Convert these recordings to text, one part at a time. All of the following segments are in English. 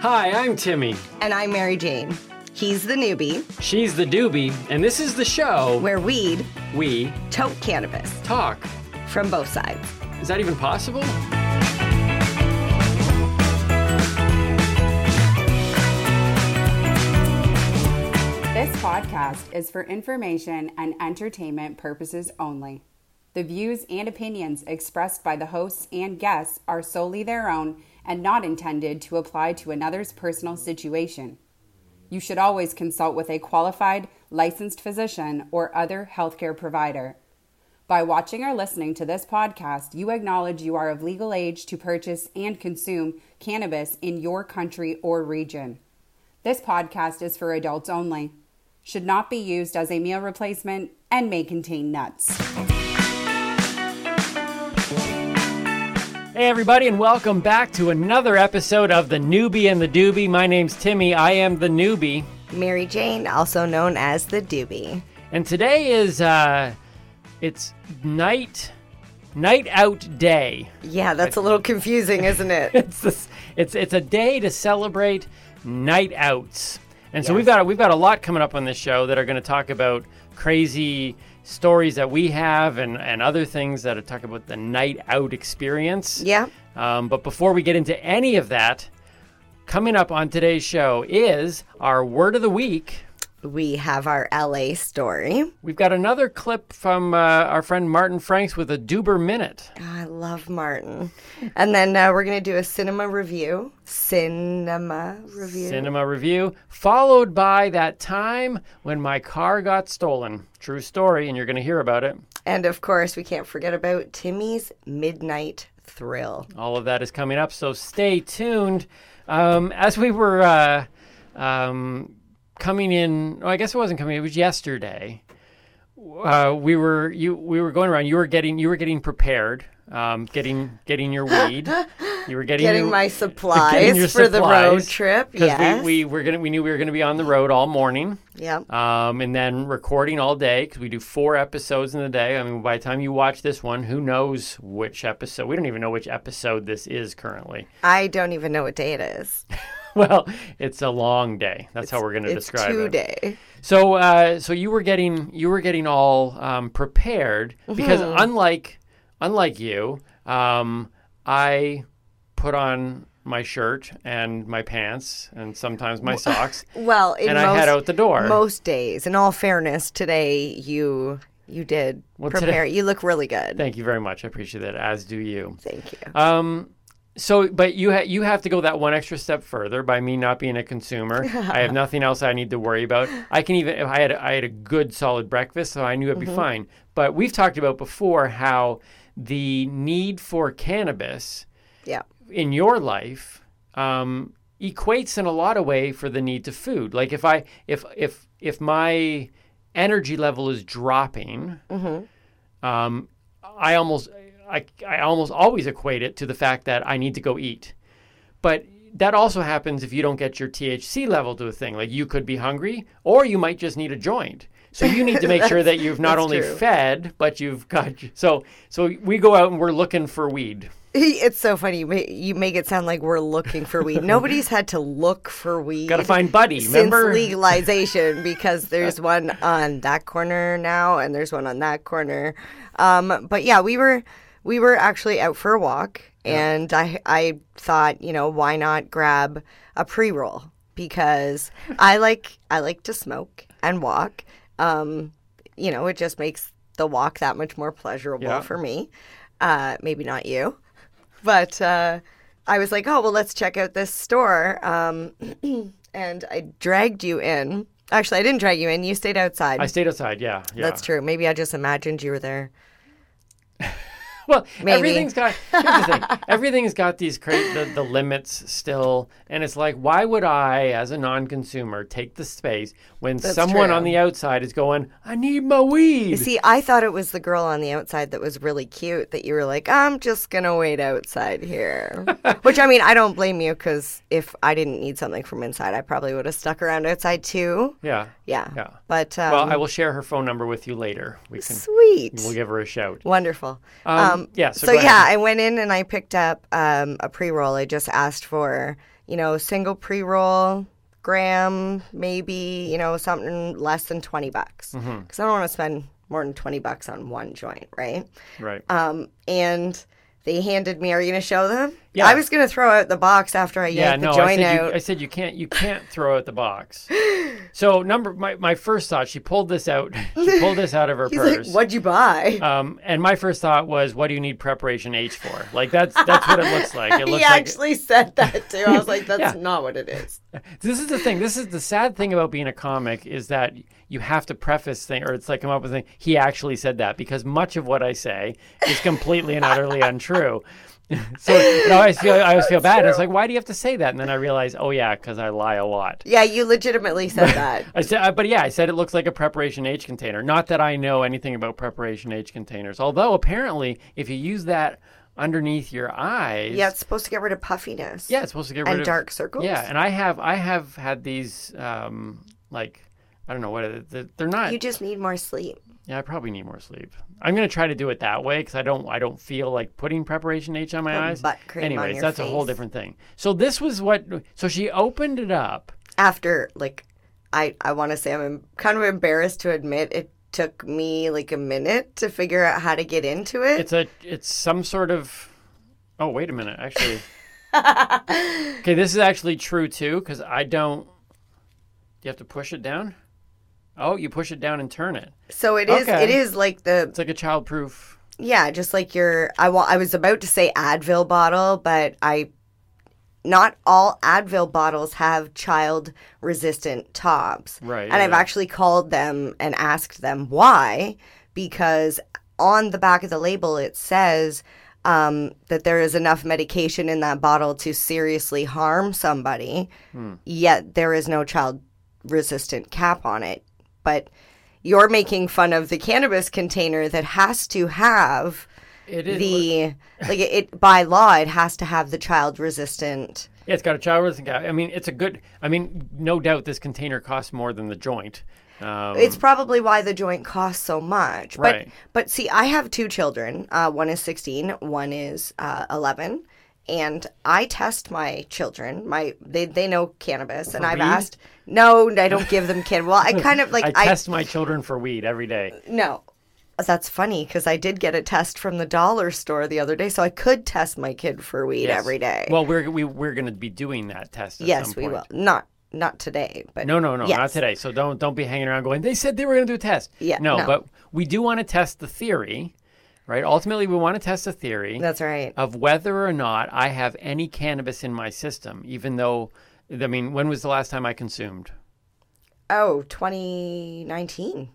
Hi, I'm Timmy. And I'm Marijane. He's the newbie, She's the doobie, and this is the show where weed we tote cannabis talk. from both sides. Is that even possible? This podcast is for information and entertainment purposes only. The views and opinions expressed by the hosts and guests are solely their own and not intended to apply to another's personal situation. You should always consult with a qualified, licensed physician or other healthcare provider. By watching or listening to this podcast, you acknowledge you are of legal age to purchase and consume cannabis in your country or region. This podcast is for adults only, should not be used as a meal replacement, and may contain nuts. Hey, everybody, and welcome back to another episode of The Noobie and the Doobie. My name's Timmy. I am the newbie. Marijane, also known as the doobie. And today is, uh, it's night, night out day. Yeah, that's a little confusing, isn't it? It's this, it's, it's a day to celebrate night outs. And so Yes. we've got we've got a lot coming up on this show that are going to talk about crazy stories that we have and, and other things that are talk about the night out experience. yeah. Um, but before we get into any of that, coming up on today's show is our word of the week. We have our LA story. We've got another clip from uh, our friend Martin Franks with a Duber Minute. Oh, I love Martin. And then uh, we're going to do a cinema review. Cinema review. Cinema review, followed by that time when my car got stolen. True story, and you're going to hear about it. and of course, we can't forget about Timmy's Midnight Thrill. All of that is coming up, so stay tuned. Um, as we were uh, um, coming in, oh, I guess it wasn't coming. It was yesterday. Uh, we were you. We were going around. You were getting. You were getting prepared. Um, getting getting your weed. You were getting Getting your- my getting supplies your for the road trip. Yes. we, we were gonna. We knew we were gonna be on the road all morning. Yep. Um, and then recording all day because we do four episodes in the day. I mean, by the time you watch this one, who knows which episode? We don't even know which episode this is currently. I don't even know what day it is. Well, it's a long day. That's how we're going to It's describe two it. day. So, uh, so you were getting you were getting all um, prepared because Mm-hmm. unlike unlike you, um, I put on my shirt and my pants and sometimes my socks, Well, in and most, I head out the door. most days. In all fairness, today you you did Well, today- prepare. You look really good. Thank you very much. I appreciate that. As do you. Thank you. Um, so, but you ha- you have to go that one extra step further by me not being a consumer. I have nothing else I need to worry about. I can even if I had I had a good solid breakfast, so I knew it'd be fine. But we've talked about before how the need for cannabis yeah. in your life um, equates in a lot of way for the need to food. Like if I if if if my energy level is dropping, um, I almost I, I almost always equate it to the fact that I need to go eat. But that also happens if you don't get your THC level to a thing. Like you could be hungry, or you might just need a joint. So you need to make sure that you've not only true. fed, but you've got. So so we go out and we're looking for weed. It's so funny. You make, you make it sound like we're looking for weed. Nobody's had to look for weed. Got to find Buddy. since Remember? legalization because there's one on that corner now and there's one on that corner. Um, but yeah, we were we were actually out for a walk and I I thought, you know, why not grab a pre-roll because I like I like to smoke and walk. Um, you know, it just makes the walk that much more pleasurable Yeah. for me. Uh, maybe not you. But uh, I was like, oh, well, let's check out this store. Um, and I dragged you in. Actually, I didn't drag you in. You stayed outside. I stayed outside. Yeah, yeah. That's true. Maybe I just imagined you were there. Well, Maybe. everything's got here's the thing. everything's got these cra- the, the limits still, and it's like, why would I, as a non-consumer, take the space when That's someone true. on the outside is going, "I need my weed." You see, I thought it was the girl on the outside that was really cute that you were like, I'm just going to wait outside here. Which, I mean, I don't blame you because if I didn't need something from inside, I probably would have stuck around outside too. yeah, Yeah. yeah. But, um, well, I will share her phone number with you later. We can. sweet. We'll give her a shout. Wonderful. Um, yeah, so So, yeah. I went in and I picked up um, a pre roll. I just asked for, you know, single pre roll, gram, maybe, you know, something less than 20 bucks. Because I don't want to spend more than 20 bucks on one joint, right? Right. Um, and they handed me, are you going to show them? Yeah. I was going to throw out the box after I yeah, yanked no, the I joint said, out. you, I said you can't you can't throw out the box. So number my, my first thought, she pulled this out. She pulled this out of her He's purse. like, what'd you buy? Um, and my first thought was, what do you need preparation H for? Like that's that's what it looks like. It he looks like actually said that too. I was like, that's Yeah. not what it is. this is the thing. This is the sad thing about being a comic is that you have to preface thing, or it's like come up with a thing. He actually said that because much of what I say is completely and utterly untrue. so you know, I always feel I always feel bad. It's like, why do you have to say that? And then I realize, oh yeah, because I lie a lot. Yeah, you legitimately said that. I said, uh, but yeah, I said it looks like a preparation H container. Not that I know anything about preparation H containers. Although apparently, if you use that underneath your eyes, Yeah, it's supposed to get rid of puffiness. yeah, it's supposed to get rid And of dark circles? Yeah, and I have I have had these um like I don't know what it- they're not. You just need more sleep. Yeah, I probably need more sleep. I'm gonna try to do it that way because I don't I don't feel like putting preparation H on my Put eyes. butt cream on Anyways, your that's a whole different thing. So this was what. So she opened it up. After, like, I, I want to say I'm kind of embarrassed to admit it took me like a minute to figure out how to get into it. It's a it's some sort of. Oh wait a minute, actually. okay, this is actually true too because I don't. You have to push it down? Oh, you push it down and turn it. so it is. okay. It is like the It's like a childproof. yeah, just like your. I wa- I was about to say Advil bottle, but I. Not all Advil bottles have child resistant tops. Right, And I've actually called them and asked them why, because on the back of the label it says um, that there is enough medication in that bottle to seriously harm somebody, Hmm. yet there is no child resistant cap on it. But you're making fun of the cannabis container that has to have It is. the like it, by law it has to have the child resistant Yeah, it's got a child resistant cap. I mean, it's a good. I mean, no doubt this container costs more than the joint. Um, it's probably why the joint costs so much but Right. but see i have two children uh, one is 16 one is uh, 11 and i test my children my they, they know cannabis and i've weed? asked no i don't give them kid well i kind of like I test my children for weed every day. No. That's funny because I did get a test from the dollar store the other day, so I could test my kid for weed Yes. every day. Well, we're we, we're going to be doing that test. At yes, we will. Not not today, but No, no, no, yes. not today. So don't don't be hanging around going. They said they were going to do a test. Yeah, no, no. but we do want to test the theory, right? Ultimately, we want to test a theory That's right. of whether or not I have any cannabis in my system, even though. I mean, when was the last time I consumed? Oh, 2019.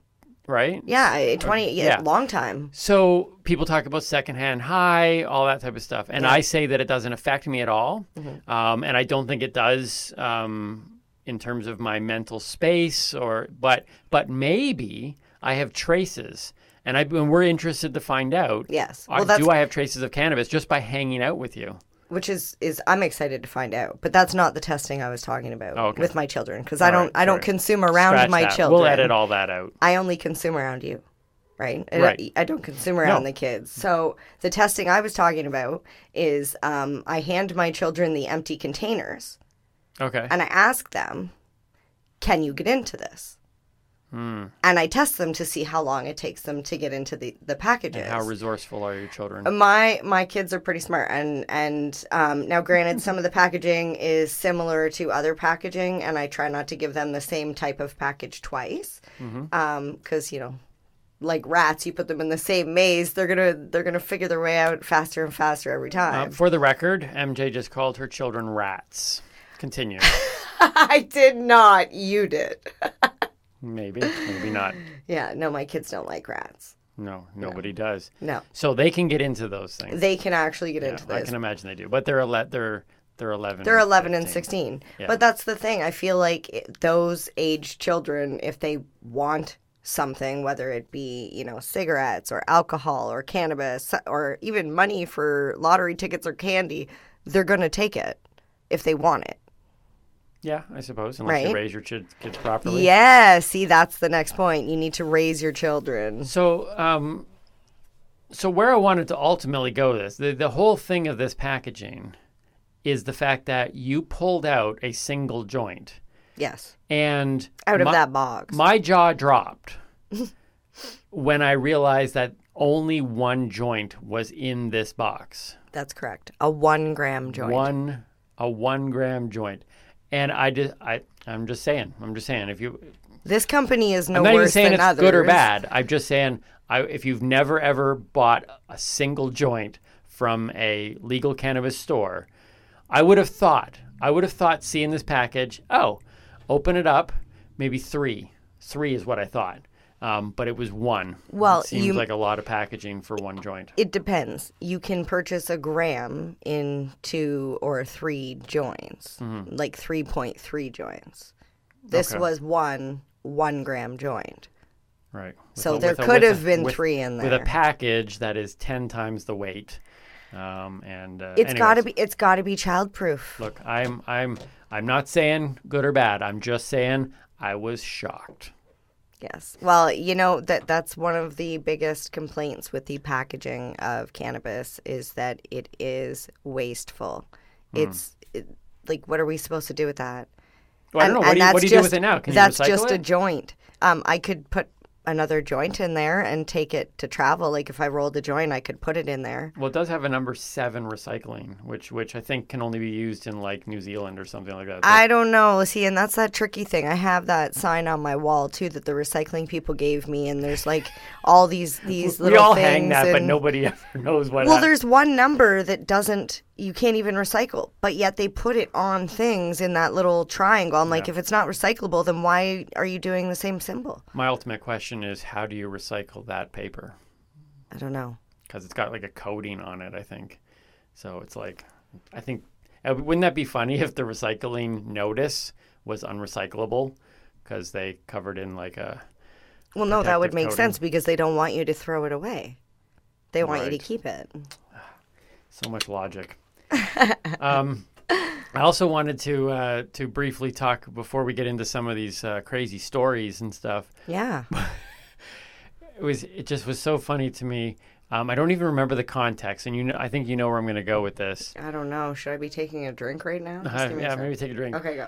Right. Yeah, eh, 20 yeah, yeah. long time. So people talk about secondhand high, all that type of stuff, and I say that it doesn't affect me at all, Mm-hmm. um, and I don't think it does um, in terms of my mental space. Or but but maybe I have traces, and I and we're interested to find out. Yes. Well, do I have traces of cannabis just by hanging out with you? which is is I'm excited to find out. But that's not the testing I was talking about okay. with my children because I don't right, I don't right. consume around Scratch my that. children. We'll edit all that out. I only consume around you, right? Right. I, I don't consume around No. the kids. So the testing I was talking about is um, I hand my children the empty containers Okay. and I ask them, "Can you get into this?" And I test them to see how long it takes them to get into the the packages. How resourceful are your children? my my kids are pretty smart and and um, now granted some of the packaging is similar to other packaging and i try not to give them the same type of package twice because you know like rats you put them in the same maze they're gonna they're gonna figure their way out faster and faster every Uh, time for the record, MJ just called her children rats. Continue. i did not you did maybe, maybe not. yeah no my kids don't like rats No, nobody does. no So they can get into those things. they can actually get Yeah, into those. I can imagine they do, but they're ele- they're they're eleven. They're 11 and 16. Yeah. But that's the thing. I feel like it, those age children, if they want something, whether it be, you know, cigarettes or alcohol or cannabis or even money for lottery tickets or candy, they're going to take it if they want it. Yeah, I suppose unless you raise your ch- kids properly. Yeah. See, that's the next point. You need to raise your children. So, um, so where I wanted to ultimately go with this, the the whole thing of this packaging is the fact that you pulled out a single joint Yes. and Out of my- that box. my jaw dropped when I realized that only one joint was in this box. That's correct. A one gram joint. One a one gram joint. And I just I I'm just saying. I'm just saying if you This company is no I'm not even saying it's others. good or bad. I'm just saying I, if you've never ever bought a single joint from a legal cannabis store, I would have thought I would have thought seeing this package, oh, open it up, maybe three. Three is what I thought. Um, but it was one. Well, it seems you- like a lot of packaging for one joint. It depends. You can purchase a gram in two or three joints, like 3.3 joints. This Mm-hmm. Okay. was one one gram joint. Right. With So a- there a- could have a- been with- three in there. With a package that is ten times the weight. Um, and uh, It's got to be it's got to be childproof. Look, I'm I'm I'm not saying good or bad. I'm just saying I was shocked. Yes. Well, you know that that's one of the biggest complaints with the packaging of cannabis is that it is wasteful. Hmm. It's it, like what are we supposed to do with that? Well, I don't know. What do you, what do, you do with it now? Can you that's just a joint. Um, I could put another joint in there and take it to travel. Like if I rolled a joint, I could put it in there. well, it does have a number seven recycling, which which I think can only be used in like New Zealand or something like that. I don't know. See, and that's that tricky thing. I have that sign on my wall too that the recycling people gave me, and there's like all these these little. we all things. hang that, but nobody ever knows what. Well, hap- there's one number that doesn't, you can't even recycle, but yet they put it on things in that little triangle. I'm like, if it's not recyclable, then why are you doing the same symbol? My ultimate question is, how do you recycle that paper? I don't know. Because it's got like a coating on it, I think. So it's like, I think, uh, wouldn't that be funny if the recycling notice was unrecyclable? Because they covered in like a Well, no, that would make coating. sense because they don't want you to throw it away. They want you to keep it. So much logic. um, I also wanted to uh, to briefly talk before we get into some of these uh, crazy stories and stuff. Yeah. It was it just was so funny to me. Um, I don't even remember the context, and you know, I think you know where I'm going to go with this. I don't know. Should I be taking a drink right now? Uh, give me a yeah, maybe take a drink. Okay, go.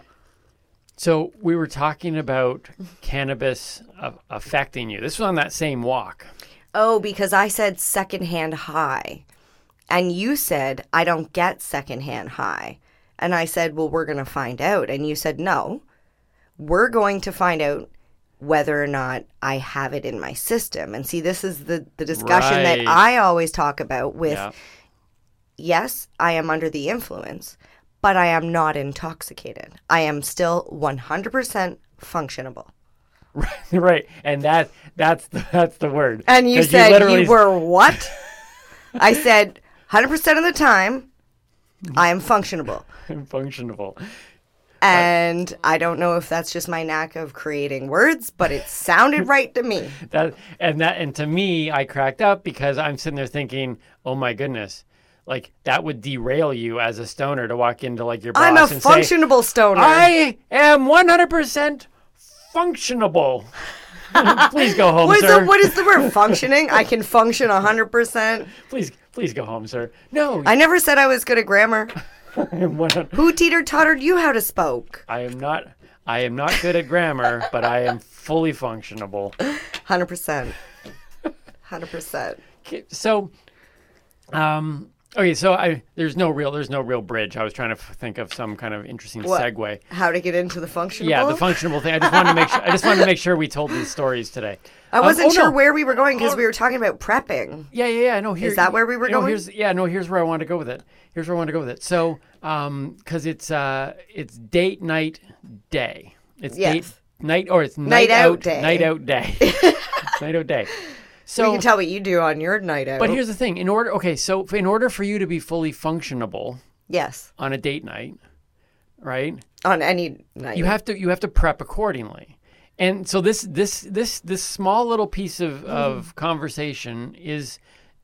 So we were talking about cannabis uh, affecting you. This was on that same walk. Oh, because I said secondhand high. And you said, I don't get secondhand high. And I said, Well, we're going to find out. And you said, No, we're going to find out whether or not I have it in my system. And see, this is the, the discussion Right. that I always talk about with Yeah. yes, I am under the influence, but I am not intoxicated. I am still 100% functionable. right, right. and that that's the, that's the word. And you said you, literally- were what? I said 100% of the time, I am functionable. I'm functionable. And I don't know if that's just my knack of creating words, but it sounded right to me. That and that and to me, I cracked up because I'm sitting there thinking, "Oh my goodness." Like that would derail you as a stoner to walk into like your boss I'm a and say, functionable stoner. I am 100% functionable. please go home, what, sir. the, what is the word? Functioning? I can function 100%. Please, please go home, sir. No, I never said I was good at grammar. I am, 100 Who teeter tottered you how to spoke? I am not. I am not good at grammar, but I am fully functionable. 100%. 100%. So, um, okay, so I there's no real there's no real bridge. I was trying to f- think of some kind of interesting What? segue. How to get into the functionable? Yeah, the functionable thing. I just wanted to make sure. I just wanted to make sure we told these stories today. I Um, wasn't oh, sure no. where we were going because we were talking about prepping. Yeah, yeah, yeah. No, here, that where we were no, going? Here's, yeah, no. Here's where I wanted to go with it. Here's where I wanted to go with it. So, um, because it's uh, it's date night day. It's Yes. date night or it's night, Night out day. Night out day. night out day. So you can tell what you do on your night out. But here's the thing: in order, okay, so in order for you to be fully functionable yes, on a date night, right? on any night. You have to you have to prep accordingly. And so this this this this small little piece of mm. of conversation is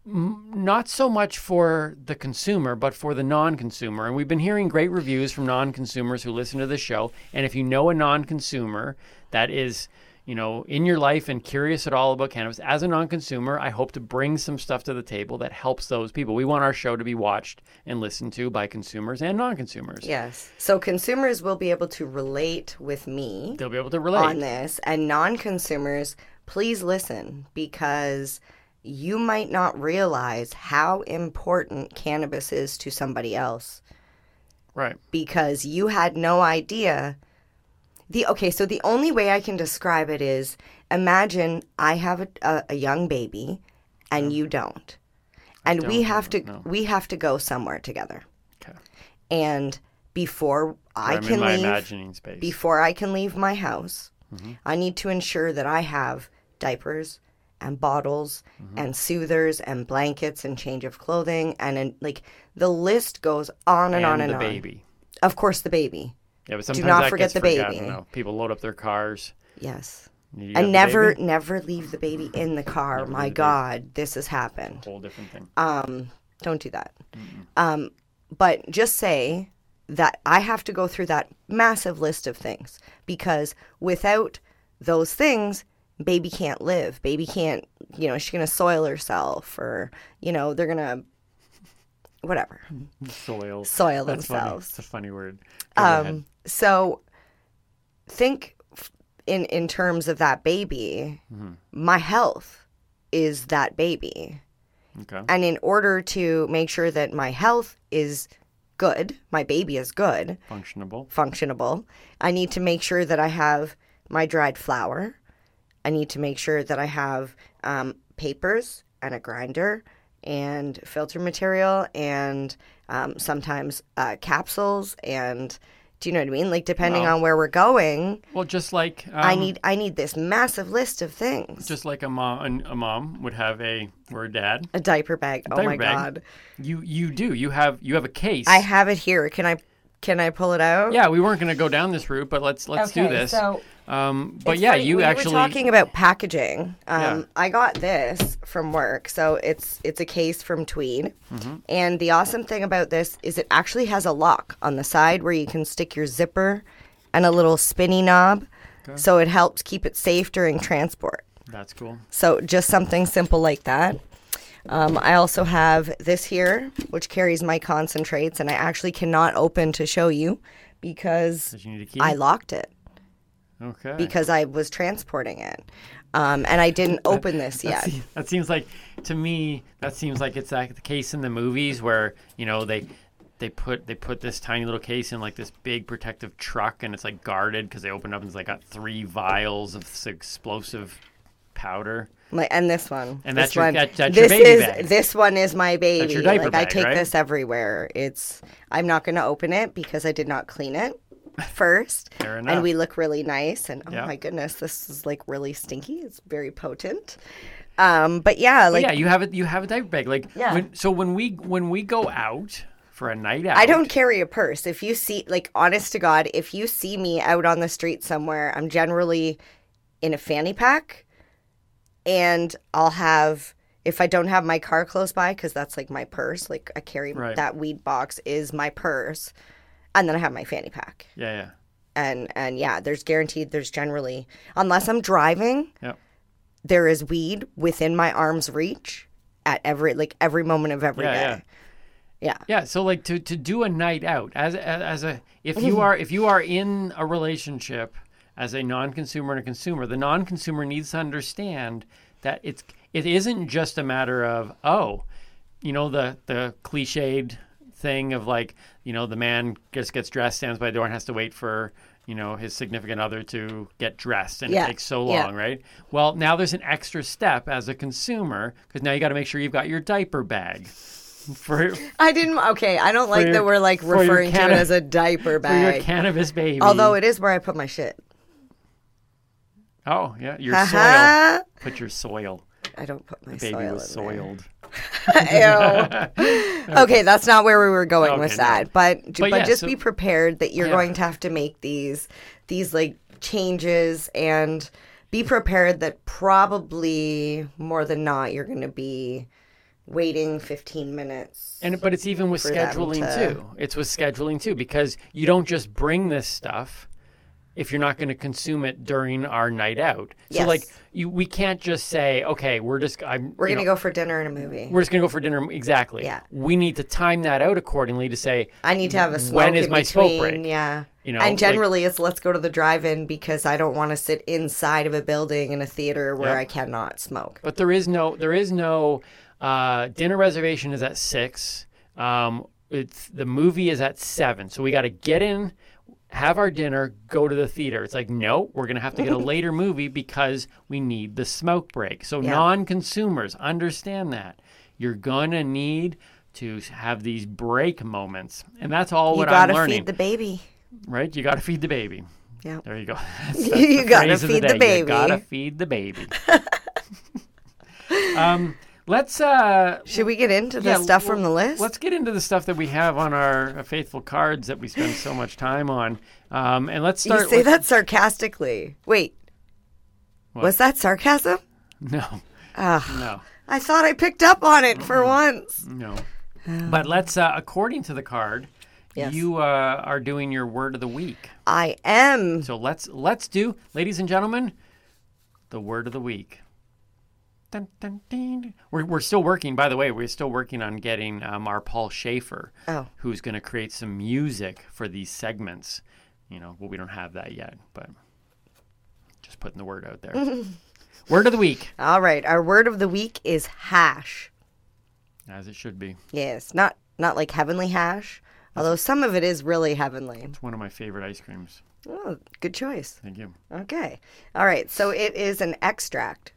m- not so much for the consumer, but for the non-consumer. And we've been hearing great reviews from non-consumers who listen to the show. And if you know a non-consumer that is, you know, in your life and curious at all about cannabis, as a non-consumer, I hope to bring some stuff to the table that helps those people. We want our show to be watched and listened to by consumers and non-consumers. Yes. So consumers will be able to relate with me They'll be able to relate. on this, and non consumers, please listen because you might not realize how important cannabis is to somebody else Right. because you had no idea. The okay, so the only way I can describe it is imagine I have a, a, a young baby and you don't. And we don't, have to no. we have to go somewhere together. Okay. And before I I'm can leave imagining space. before I can leave my house, Mm-hmm. I need to ensure that I have diapers and bottles Mm-hmm. and soothers and blankets and change of clothing and, and like the list goes on and, on and on and the on. baby. Of course, the baby. Yeah, but sometimes not that forget the baby. though. People load up their cars. Yes. And never, never leave the baby in the car. Never My the baby. God, this has happened. Whole different thing. Um, don't do that. Um, but just say that I have to go through that massive list of things because without those things, baby can't live. Baby can't, you know, she's going to soil herself or, you know, they're going to, whatever, Soil. soil That's funny. themselves. It's a funny word. Go ahead. So think in, in terms of that baby, Mm-hmm. my health is that baby. okay. And in order to make sure that my health is good, my baby is good, Functionable. functionable, I need to make sure that I have my dried flour. I need to make sure that I have um, papers and a grinder and filter material and um, sometimes uh, capsules and do you know what I mean? Like depending Well- on where we're going, Well, just like um, I need I need this massive list of things. just like a mom, a mom would have a or a dad. a diaper bag. oh diaper my bag. god. You you do. You have you have a case. I have it here. Can I can I pull it out? yeah, we weren't going to go down this route, but let's let's do this. So um, but yeah, funny, you we actually were talking about packaging. Um, Yeah. I got this from work, so it's it's a case from Tweed, Mm-hmm. and the awesome thing about this is it actually has a lock on the side where you can stick your zipper and a little spinny knob, so it helps keep it safe during transport. That's cool. So just something simple like that. Um, I also have this here, which carries my concentrates, and I actually cannot open to show you because you need a key? I locked it okay. because I was transporting it. Um, and I didn't open this yet. See, that seems like to me that seems like it's like the case in the movies where you know they they put they put this tiny little case in like this big protective truck and it's like guarded because they open up and it's like got three vials of explosive powder. My, and this one. And this that's your- one, that- that's your this baby is bag. this one is my baby. your diaper like I take right? this everywhere. It's I'm not going to open it because I did not clean it first. Fair enough. and we look really nice. And oh my goodness, this is like really stinky. It's very potent. Um, but yeah, like yeah, you have it. You have a diaper bag. Like Yeah. When, so when we when we go out for a night out, I don't carry a purse. If you see, like, honest to God, if you see me out on the street somewhere, I'm generally in a fanny pack and I'll have, if I don't have my car close by, because that's like my purse, like I carry Right. that weed box is my purse. And then I have my fanny pack. Yeah, yeah, And, and yeah, there's guaranteed, there's generally, unless I'm driving, Yep. there is weed within my arm's reach at every, like, every moment of every day. Yeah, yeah. yeah. Yeah, so like to, to do a night out as a, as a if you are if you are in a relationship as a non-consumer and a consumer, the non-consumer needs to understand that it's it isn't just a matter of oh, you know the the cliched thing of like you know the man just gets dressed, stands by the door, and has to wait for you know his significant other to get dressed, and Yeah, it takes so yeah. long, right? Well, now there's an extra step as a consumer because now you got to make sure you've got your diaper bag. For, I didn't. Okay, I don't like your- that we're like referring to it as a diaper bag. for your cannabis baby. Although it is where I put my shit. Oh yeah, your soil. Put your soil. I don't put my Baby soil was soiled. Okay, that's not where we were going with Okay, no. that. But but, yeah, just so- be prepared that you're Yeah. going to have to make these these like changes and be prepared that probably more than not you're going to be waiting 15 minutes. And but it's even with scheduling to- too. It's with scheduling too because you don't just bring this stuff. If you're not going to consume it during our night out. So Yes. like you, we can't just say, okay, we're just I'm We're gonna go for dinner and a movie. we're just gonna go for dinner. Exactly. Yeah. We need to time that out accordingly to say I need to have a smoke when is my smoke break? Yeah. You know, and like- generally it's let's go to the drive-in because I don't want to sit inside of a building in a theater where. I cannot smoke. But there is no there is no uh, dinner reservation is at six. Um, it's the movie is at seven, so we got to get in, have our dinner, go to the theater. It's like no, we're gonna have to get a later movie because we need the smoke break. So Yeah. non-consumers understand that you're gonna need to have these break moments, and that's all You what I'm learning. You got to feed the baby. right? You got to feed the baby. Yeah. There you go. That's, that's You gotta feed the baby. You gotta feed the baby. um, let's uh, Should we get into the yeah, stuff from the list? Let's get into the stuff that we have on our uh, faithful cards that we spend so much time on. Um, and let's start. you say with, that sarcastically. Wait. What? Was that sarcasm? No, Ah, no, I thought I picked up on it for once. no. But let's. Uh, according to the card, Yes. you uh, are doing your word of the week. I am. So let's let's do, ladies and gentlemen, the word of the week. Dun, dun, dun. We're, we're still working, by the way, we're still working on getting um, our Paul Shaffer, Oh. who's going to create some music for these segments. You know, well, we don't have that yet, but just putting the word out there. word of the week, All right. Our word of the week is hash. as it should be. Yes, not not like heavenly hash, although some of it is really heavenly. It's one of my favorite ice creams. Oh, good choice. Thank you. Okay. All right. So it is an extract,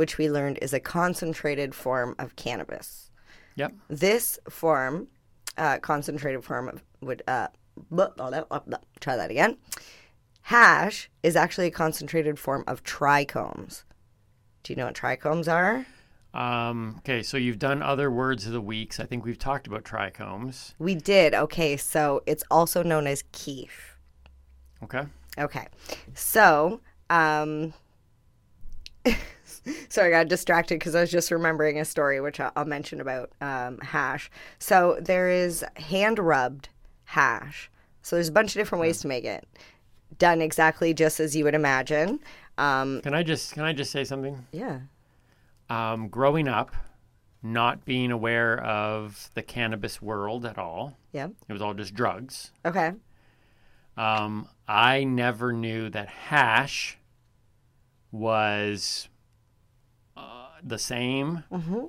which we learned is a concentrated form of cannabis. Yep. This form, uh, concentrated form of would uh, blah, blah, blah, try that again. Hash is actually a concentrated form of trichomes. Do you know what trichomes are? Um, okay, so you've done other words of the weeks. I think we've talked about trichomes. We did. Okay, so it's also known as kief. Okay. Okay. So, um, sorry, I got distracted because I was just remembering a story which I'll, mention about um, hash. So, there is hand rubbed hash. So, there's a bunch of different ways to make it. Done exactly just as you would imagine. Um, Can I just can I just say something? yeah. um, growing up, not being aware of the cannabis world at all, Yeah. it was all just drugs. Okay. Um, I never knew that hash was the same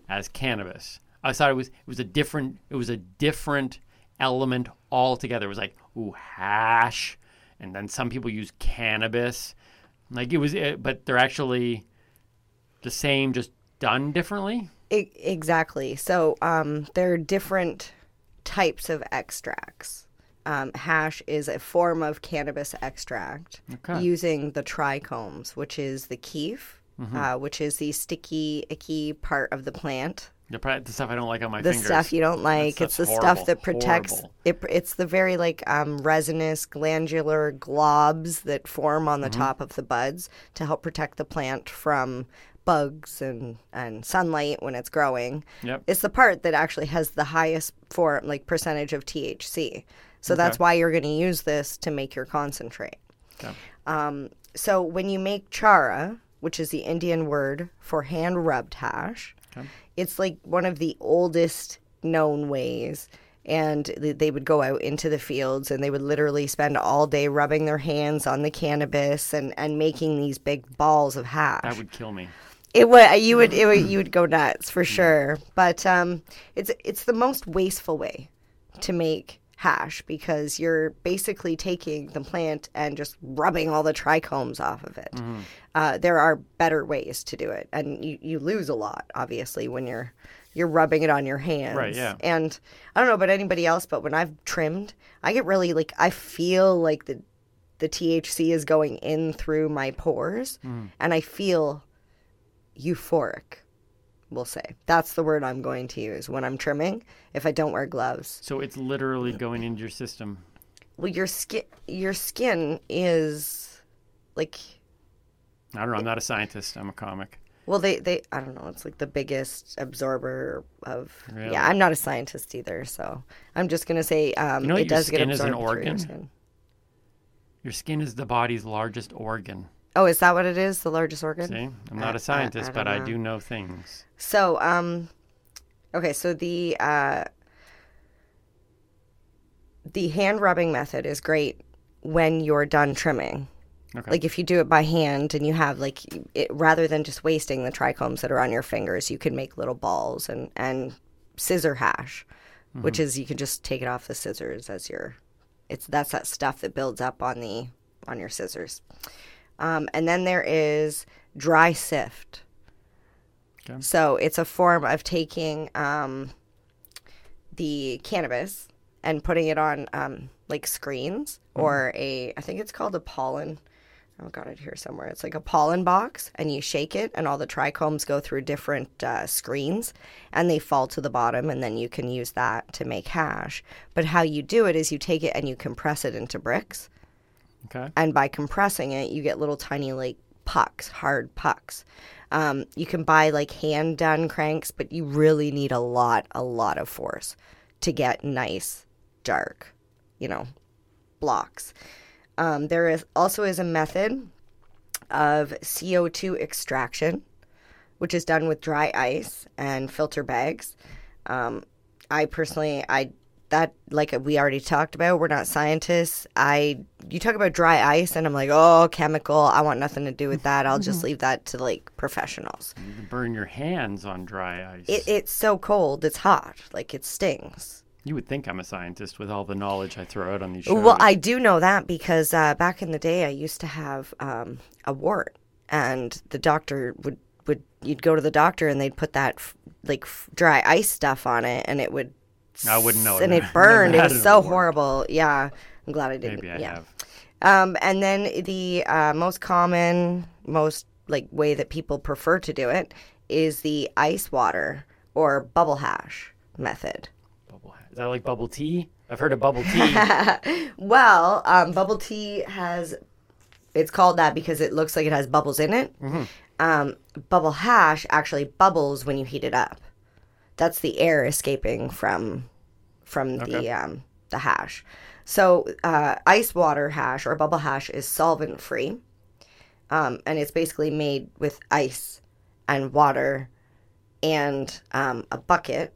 as cannabis. I thought it was it was a different it was a different element altogether. It was like ooh hash, and then some people use cannabis. Like it was, it, but they're actually the same, just done differently. I- exactly. So um, there are different types of extracts. Um, hash is a form of cannabis extract Okay. using the trichomes, which is the kief, uh, which is the sticky, icky part of the plant. The, stuff I don't like on my The fingers. stuff you don't like. It's the that's stuff that protects. Horrible. It, it's the very like um, resinous glandular globs that form on the Mm-hmm. top of the buds to help protect the plant from bugs and, and sunlight when it's growing. Yep. It's the part that actually has the highest form like percentage of THC. So that's why you're going to use this to make your concentrate. Okay. Um, so when you make chara, which is the Indian word for hand rubbed hash, Okay. it's like one of the oldest known ways. And they would go out into the fields and they would literally spend all day rubbing their hands on the cannabis and, and making these big balls of hash. That would kill me. It would you would it would you would go nuts for sure. But um, it's it's the most wasteful way to make hash because you're basically taking the plant and just rubbing all the trichomes off of it. Uh, there are better ways to do it, and you, you lose a lot obviously when you're you're rubbing it on your hands. Right, yeah. And I don't know about anybody else, but when I've trimmed, I get really like I feel like the the THC is going in through my pores, and I feel euphoric. We'll say that's the word I'm going to use when I'm trimming. If I don't wear gloves, So it's literally going into your system. well, your skin, your skin is like, I don't know. I'm not a scientist. I'm a comic. well, they, they, I don't know. It's like the biggest absorber of. Really? Yeah, I'm not a scientist either, so I'm just gonna say um, You know it does get skin is an absorbed through your organ? skin. Your skin is the body's largest organ. Oh, is that what it is? The largest organ? See, I'm not I- I- a scientist, I but don't I do know things. So, um, okay, so the uh, the hand rubbing method is great when you're done trimming. Okay. Like if you do it by hand and you have like it, rather than just wasting the trichomes that are on your fingers, you can make little balls and and scissor hash, which is you can just take it off the scissors as your it's that's that stuff that builds up on the on your scissors. Um, and then there is dry sift. Okay. So it's a form of taking um, the cannabis and putting it on um, like screens or a I think it's called a pollen. Oh, got it here somewhere. It's like a pollen box, and you shake it, and all the trichomes go through different uh, screens, and they fall to the bottom, and then you can use that to make hash. But how you do it is you take it and you compress it into bricks, Okay. and by compressing it, you get little tiny like pucks, hard pucks. Um, you can buy like hand done cranks, but you really need a lot, a lot of force to get nice, dark, you know, blocks. Um, there is also is a method of CO2 extraction, which is done with dry ice and filter bags. Um, I personally, I that like we already talked about, we're not scientists. I you talk about dry ice, and I'm like, oh, chemical. I want nothing to do with that. I'll just leave that to like professionals. You burn your hands on dry ice. It, it's so cold, it's hot, like it stings. you would think I'm a scientist with all the knowledge I throw out on these shows. Well, I do know that because uh, back in the day, I used to have um, a wart, and the doctor would would you'd go to the doctor and they'd put that f- like f- dry ice stuff on it, and it would. I wouldn't know. And it burned. It was so horrible. Yeah, I'm glad I didn't. Maybe I yeah. have. Um, and then the uh, most common, most like way that people prefer to do it is the ice water or bubble hash method. Bubble. Hash. Is that like bubble tea? I've heard of bubble tea. Well, um, bubble tea has it's called that because it looks like it has bubbles in it. Um, bubble hash actually bubbles when you heat it up. That's the air escaping from from the um, the hash. So uh, ice water hash or bubble hash is solvent free, um, and it's basically made with ice and water and um, a bucket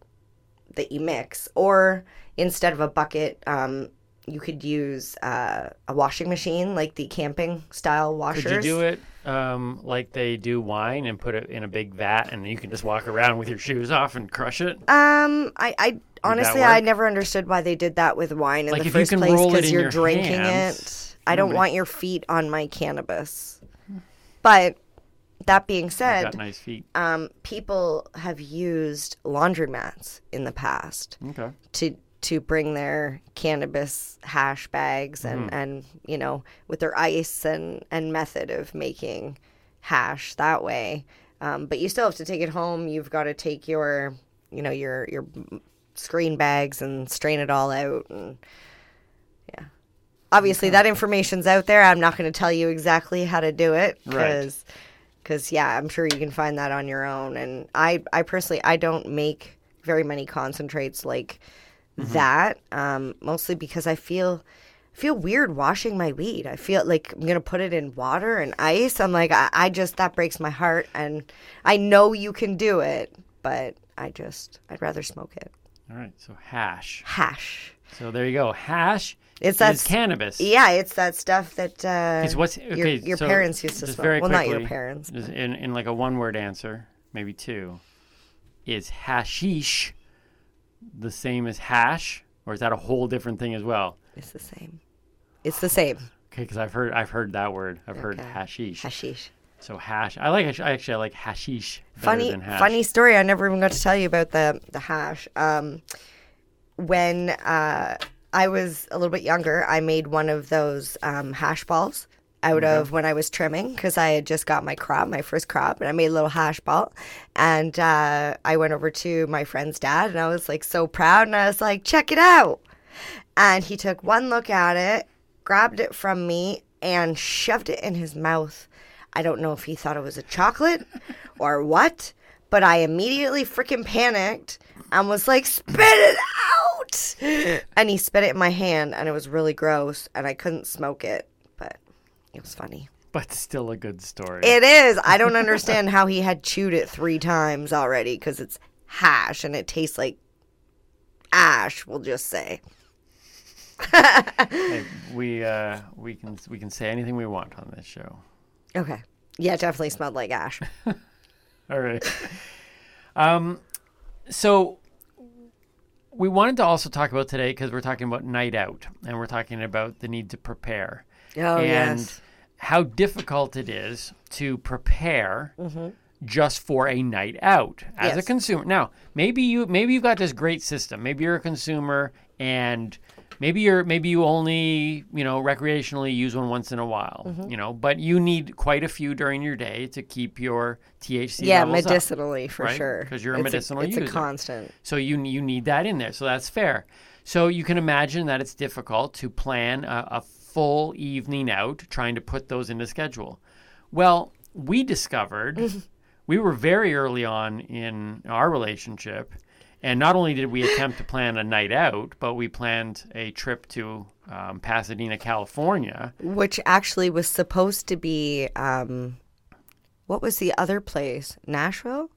that you mix, or instead of a bucket, um, you could use uh, a washing machine, like the camping style washers. Could you do it um, like they do wine and put it in a big vat, and you can just walk around with your shoes off and crush it? Um, I, I honestly, I never understood why they did that with wine in Like, the you first can place because you're your drinking hands, it. I don't want your feet on my cannabis. But that being said, nice feet. um, people have used laundromats in the past Okay. to to bring their cannabis hash bags and and you know with their ice and and method of making hash that way. Um, but you still have to take it home. You've got to take your you know your your screen bags and strain it all out and yeah. Obviously that information's out there. I'm not going to tell you exactly how to do it Right. because because yeah i'm sure you can find that on your own. And i i personally i don't make very many concentrates like that um mostly because i feel feel weird washing my weed i feel like i'm gonna put it in water and ice i'm like i, I just that breaks my heart and i know you can do it but i just i'd rather smoke it All right. So hash. hash So there you go. Hash It's that cannabis. yeah it's that stuff that uh It's what's your, okay, your so parents used to smoke very well not your parents in in like a one word answer, maybe two. Is hashish the same as hash, or is that a whole different thing as well? it's the same it's the same Okay, because I've heard I've heard that word. I've heard Okay. hashish. hashish So hash. I like. I actually I like hashish better funny than hash. funny story i never even got to tell you about the the hash um when uh i was a little bit younger i made one of those um hash balls out of when i was trimming because i had just got my crop my first crop and i made a little hash ball and uh i went over to my friend's dad and i was like so proud and i was like check it out and he took one look at it grabbed it from me and shoved it in his mouth I don't know if he thought it was a chocolate or what, but I immediately freaking panicked and was like, spit it out! And he spit it in my hand and it was really gross and I couldn't smoke it. It was funny. but still a good story. It is. I don't understand how he had chewed it three times already because it's hash and it tastes like ash. We'll just say. Hey, we uh, we can we can say anything we want on this show. Okay. Yeah, it definitely smelled like ash. All right. um, so we wanted to also talk about today because we're talking about night out and we're talking about the need to prepare Oh and yes. How difficult it is to prepare Mm-hmm. just for a night out as a consumer. Now, maybe you maybe you've got this great system. Maybe you're a consumer and maybe you're maybe you only, you know, recreationally use one once in a while, Mm-hmm. you know, but you need quite a few during your day to keep your THC Yeah, levels up. medicinally for right? sure. 'Cause you're a It's medicinal it's user. a constant. So you you need that in there. So that's fair. So you can imagine that it's difficult to plan a, a full evening out trying to put those into schedule. Well, we discovered we were very early on in our relationship, and not only did we attempt to plan a night out, but we planned a trip to um, Pasadena, California. Which actually was supposed to be um what was the other place? Nashville?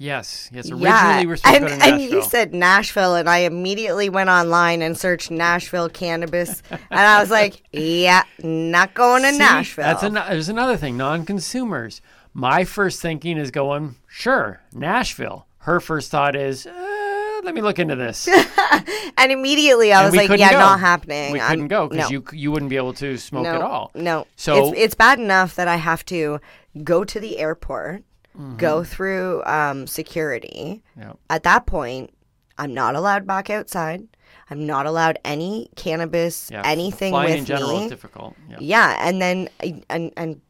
Yes, yes. Originally, yeah. we were supposed and, to go to and you said Nashville and I immediately went online and searched Nashville cannabis and I was like, Yeah, not going to See, Nashville. That's an, there's another thing. Non-consumers. My first thinking is going, sure, Nashville. Her first thought is, uh, let me look into this. and immediately I And was like, Yeah, go. not happening. We I'm- couldn't go because no. you you wouldn't be able to smoke no, at all. No. So- it's, it's bad enough that I have to go to the airport, Mm-hmm. go through um, security. Yeah. At that point, I'm not allowed back outside. I'm not allowed any cannabis, Yeah, anything flying with in general me. is difficult. Yeah. Yeah, and then and and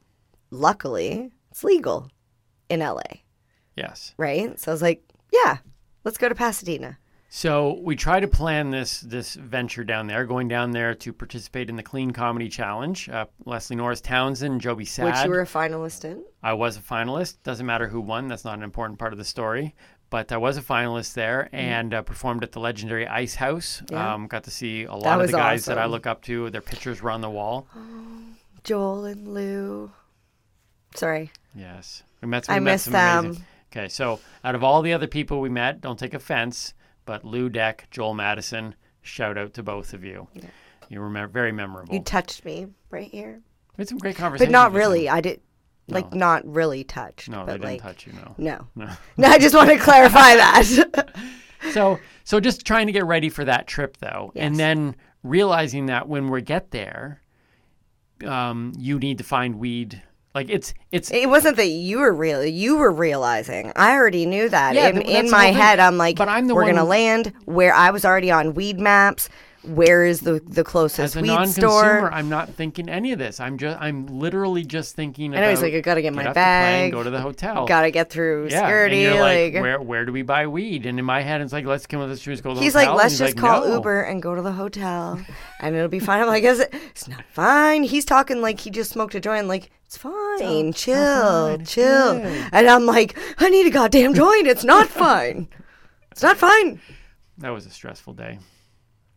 luckily it's legal in LA, Yes. right? So I was like, yeah, let's go to Pasadena. So we try to plan this this venture down there, going down there to participate in the Clean Comedy Challenge. Uh, Leslie Norris Townsend, Joby Sad. Which you were a finalist in. I was a finalist. Doesn't matter who won. That's not an important part of the story. But I was a finalist there and uh, performed at the legendary Ice House. Mm-hmm. Yeah. Um, got to see a lot That of the guys that I look up to. Their pictures were on the wall. Oh, Joel and Lou. Sorry. Yes, we met. We I met miss some amazing- them. Okay, so out of all the other people we met, don't take offense, but Lou Deck, Joel Madison, shout out to both of you. You were very memorable. You touched me right here. we had some great conversations. But not them. really. I did like not really touch. No, but they didn't like touch you. No. no. No. No, I just want to clarify that. so so just trying to get ready for that trip though and then realizing that when we get there um, you need to find weed like it's it's it wasn't that you were real you were realizing. I already knew that. Yeah, in in my head, I'm like, But I'm the we're one- gonna land where I was already on Weedmaps. Where is the the closest as a weed non-consumer store? i'm not thinking any of this i'm just i'm literally just thinking I know, he's about like, I gotta get my off the plane, bag, go to the hotel Gotta get through yeah, security. and you're like, like, where where do we buy weed? And in my head, it's like, let's come with us, let's go to the he's hotel. like, And let's he's just like, call no. Uber and go to the hotel, and it'll be fine. I'm like, is it? It's not fine. He's talking like he just smoked a joint. Like it's fine, chill, fine, it's chill. good. And I'm like, I need a goddamn joint. It's not fine. It's not fine. That was a stressful day.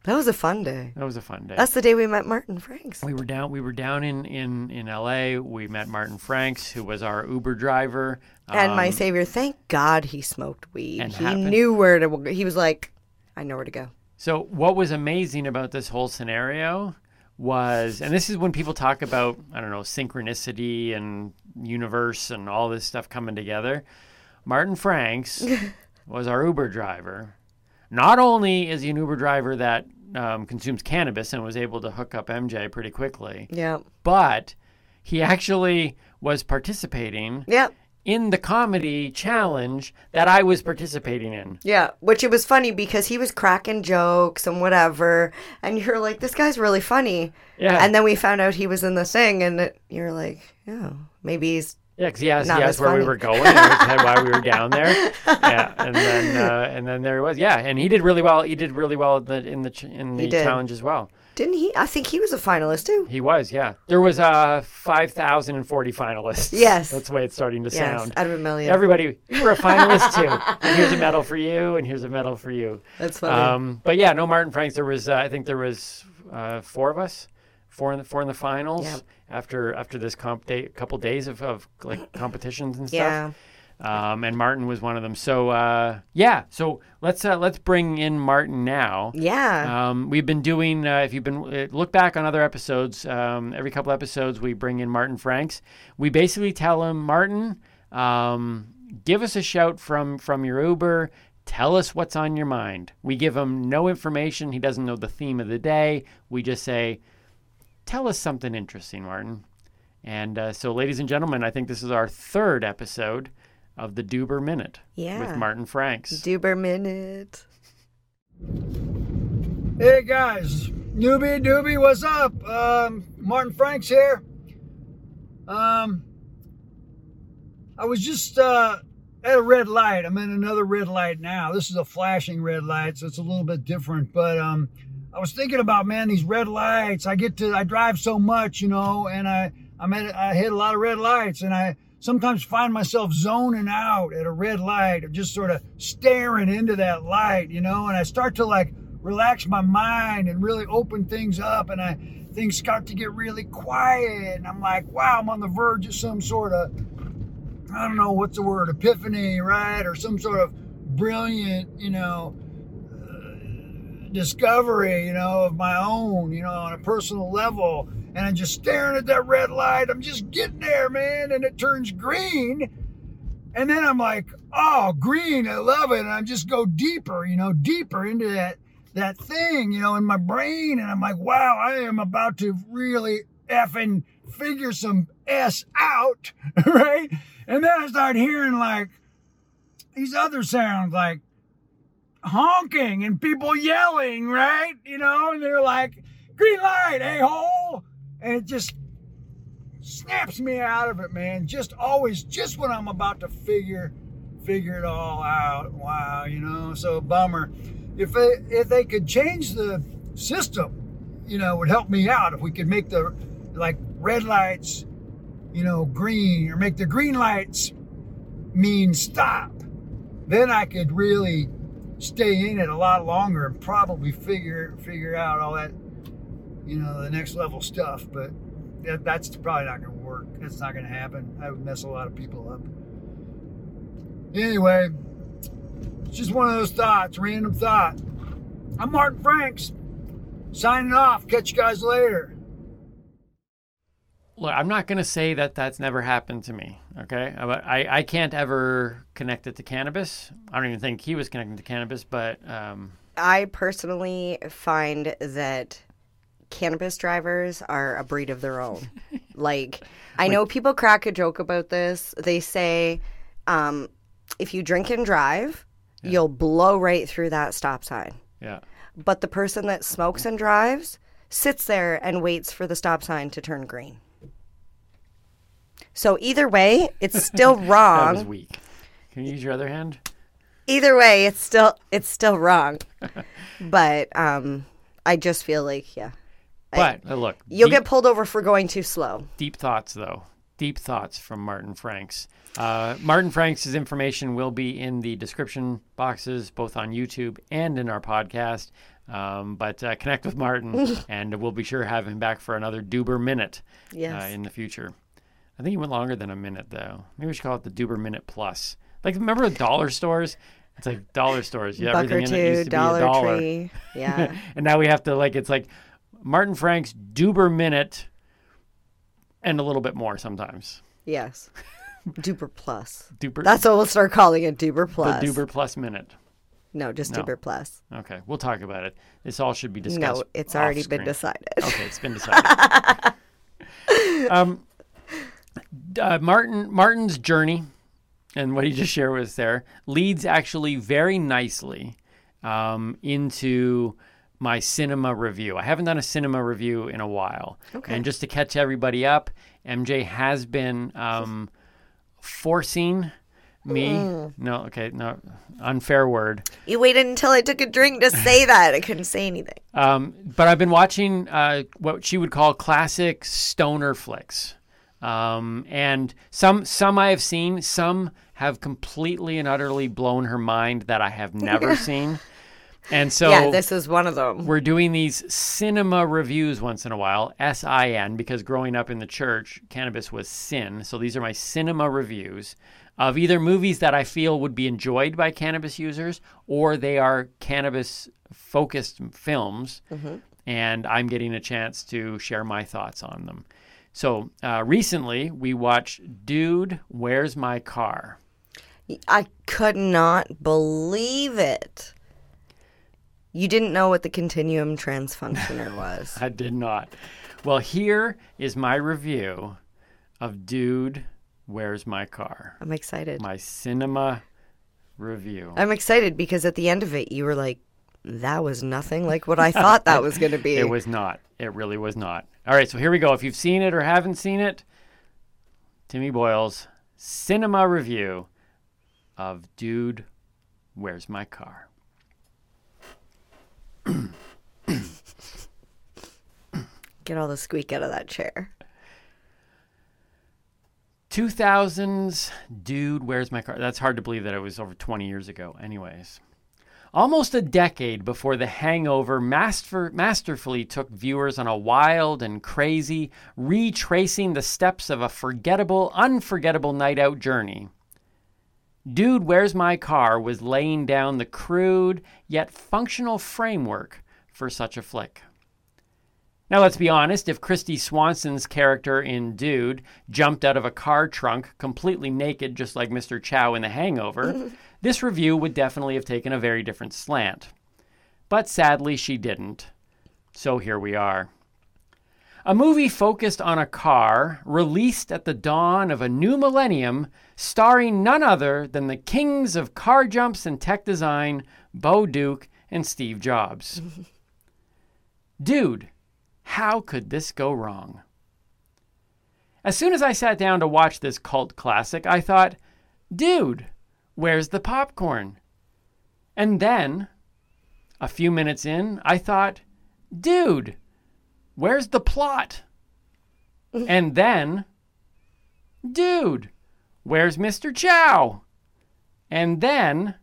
That was a fun day. That was a fun day. That's the day we met Martin Franks. We were down. We were down in in in L.A. We met Martin Franks, who was our Uber driver. And my Um, savior, thank God he smoked weed. He happened- knew where to. He was like, I know where to go. So what was amazing about this whole scenario was, and this is when people talk about I don't know synchronicity and universe and all this stuff coming together. Martin Franks was our Uber driver. Not only is he an Uber driver that um, consumes cannabis and was able to hook up MJ pretty quickly, Yeah. but he actually was participating Yeah. in the comedy challenge that I was participating in. Yeah, which it was funny because he was cracking jokes and whatever, and you're like, this guy's really funny. Yeah. And then we found out he was in the thing, and it, you're like, oh, maybe he's. Yeah, because he asked, Not he as asked where we were going and why we were down there. Yeah, and then uh, and then there he was. Yeah, and he did really well. He did really well in the in the ch- in the challenge as well. Didn't he? I think he was a finalist too. He was. Yeah, there was uh five thousand and forty finalists. Yes. that's the way it's starting to Yes, sound. out of a million. Everybody, you were a finalist too. And here's a medal for you, and here's a medal for you. That's funny. Um, but yeah, no Martin Franks. There was, uh, I think there was uh, four of us, four in the four in the finals Yep. after after this comp day, couple days of, of like competitions and stuff. Yeah. Um, and Martin was one of them. So uh, yeah, so let's uh, let's bring in Martin now. Yeah. Um, we've been doing. Uh, if you've been uh, look back on other episodes, um, every couple episodes we bring in Martin Franks. We basically tell him, Martin, um, give us a shout from from your Uber. Tell us what's on your mind. We give him no information. He doesn't know the theme of the day. We just say, tell us something interesting, Martin. And uh, so, ladies and gentlemen, I think this is our third episode of the Duber Minute Yeah. with Martin Franks. Duber minute. Hey guys, noobie doobie, what's up? Um, Martin Franks here. Um, I was just uh, at a red light. I'm in another red light now. This is a flashing red light, so it's a little bit different. But um, I was thinking about man, these red lights. I get to, I drive so much, you know, and I, I'm at, I hit a lot of red lights, and I sometimes find myself zoning out at a red light, or just sort of staring into that light, you know, and I start to like relax my mind and really open things up and I things start to get really quiet and I'm like, wow, I'm on the verge of some sort of I don't know what's the word, epiphany, right? Or some sort of brilliant, you know, discovery, you know, of my own, you know, on a personal level. And I'm just staring at that red light. I'm just getting there, man. And it turns green. And then I'm like, oh, green, I love it. And I just go deeper, you know, deeper into that that thing, you know, in my brain. And I'm like, wow, I am about to really effing figure some S out, right? And then I start hearing like these other sounds like honking and people yelling, right? You know, and they're like, green light, a hole. And it just snaps me out of it, man. Just always, just when I'm about to figure figure it all out. Wow, you know, so bummer. If they if they could change the system, you know, would help me out. If we could make the like red lights, you know, green, or make the green lights mean stop, then I could really stay in it a lot longer and probably figure figure out all that, you know, the next level stuff. But that, that's probably not going to work. That's not going to happen. I would mess a lot of people up. Anyway, it's just one of those thoughts, random thought. I'm Martin Franks, signing off. Catch you guys later. Look, I'm not going to say that that's never happened to me. Okay, but I, I can't ever connect it to cannabis. I don't even think he was connecting to cannabis, but um, I personally find that cannabis drivers are a breed of their own. like, I know people crack a joke about this. They say, um, if you drink and drive, you'll blow right through that stop sign. yeah, But the person that smokes and drives sits there and waits for the stop sign to turn green. So either way, it's still wrong. that was weak. Can you use your other hand? Either way, it's still it's still wrong. but um I just feel like yeah. But uh, look, You'll deep, get pulled over for going too slow. deep thoughts though. Deep thoughts from Martin Franks. Uh, Martin Franks' information will be in the description boxes, both on YouTube and in our podcast. Um, but uh, connect with Martin, and we'll be sure to have him back for another Duber minute uh, Yes. in the future. I think he went longer than a minute though. Maybe we should call it the Duber Minute Plus. Like remember the dollar stores? It's like dollar stores. Yeah, everything in it used two, to be a Dollar dollar. Tree. Yeah. and now we have to like it's like Martin Frank's Duber Minute and a little bit more sometimes. yes. Duper Plus. Duper That's what we'll start calling it Duper Plus. the. Duber Plus Minute. No, just No. Duper Plus. Okay, we'll talk about it. This all should be discussed. No, it's already been decided. Okay, it's been decided. um, uh, Martin Martin's journey and what he just shared with us there leads actually very nicely um, into my cinema review. I haven't done a cinema review in a while, Okay. and just to catch everybody up, MJ has been um, forcing me. Mm. No, okay, no, unfair word. You waited until I took a drink to say that. I couldn't say anything. Um, but I've been watching uh, what she would call classic stoner flicks, um, and some some I have seen, some have completely and utterly blown her mind that I have never seen. And so yeah, this is one of them. we're doing these cinema reviews once in a while, S I N, because growing up in the church, cannabis was sin. So these are my cinema reviews of either movies that I feel would be enjoyed by cannabis users or they are cannabis focused films. And I'm getting a chance to share my thoughts on them. So uh, recently we watched Dude, Where's My Car? I could not believe it. You didn't know what the continuum transfunctioner was. I did not. Well, here is my review of Dude, Where's My Car? I'm excited. My cinema review. I'm excited because at the end of it, you were like, that was nothing like what I thought that was going to be. It was not. It really was not. All right, so here we go. If you've seen it or haven't seen it, Timmy Boyle's cinema review of Dude, Where's My Car? Get all the squeak out of that chair. 2000s Dude, Where's My Car? That's hard to believe that it was over 20 years ago. Anyways, almost a decade before The Hangover master- masterfully took viewers on a wild and crazy, retracing the steps of a forgettable, unforgettable night out journey. Dude, Where's My Car was laying down the crude yet functional framework for such a flick. Now, let's be honest, if Kristy Swanson's character in Dude jumped out of a car trunk completely naked, just like Mr. Chow in The Hangover, this review would definitely have taken a very different slant. But sadly, she didn't. So here we are. A movie focused on a car released at the dawn of a new millennium, starring none other than the kings of car jumps and tech design, Bo Duke and Steve Jobs. Dude, how could this go wrong? As soon as I sat down to watch this cult classic, I thought, dude, where's the popcorn? And then, a few minutes in, I thought, dude, where's the plot? and then, dude, where's Mr. Chow? And then,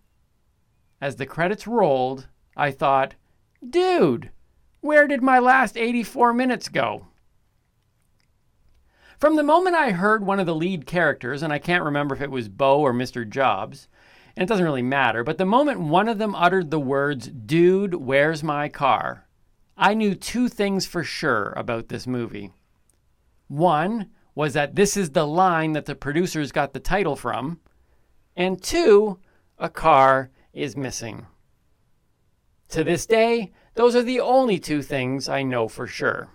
as the credits rolled, I thought, dude, where did my last 84 minutes go? From the moment I heard one of the lead characters, and I can't remember if it was Bo or Mr. Jobs, and it doesn't really matter, but the moment one of them uttered the words, Dude, where's my car? I knew two things for sure about this movie. One was that this is the line that the producers got the title from, and two, a car is missing. To this day, those are the only two things I know for sure.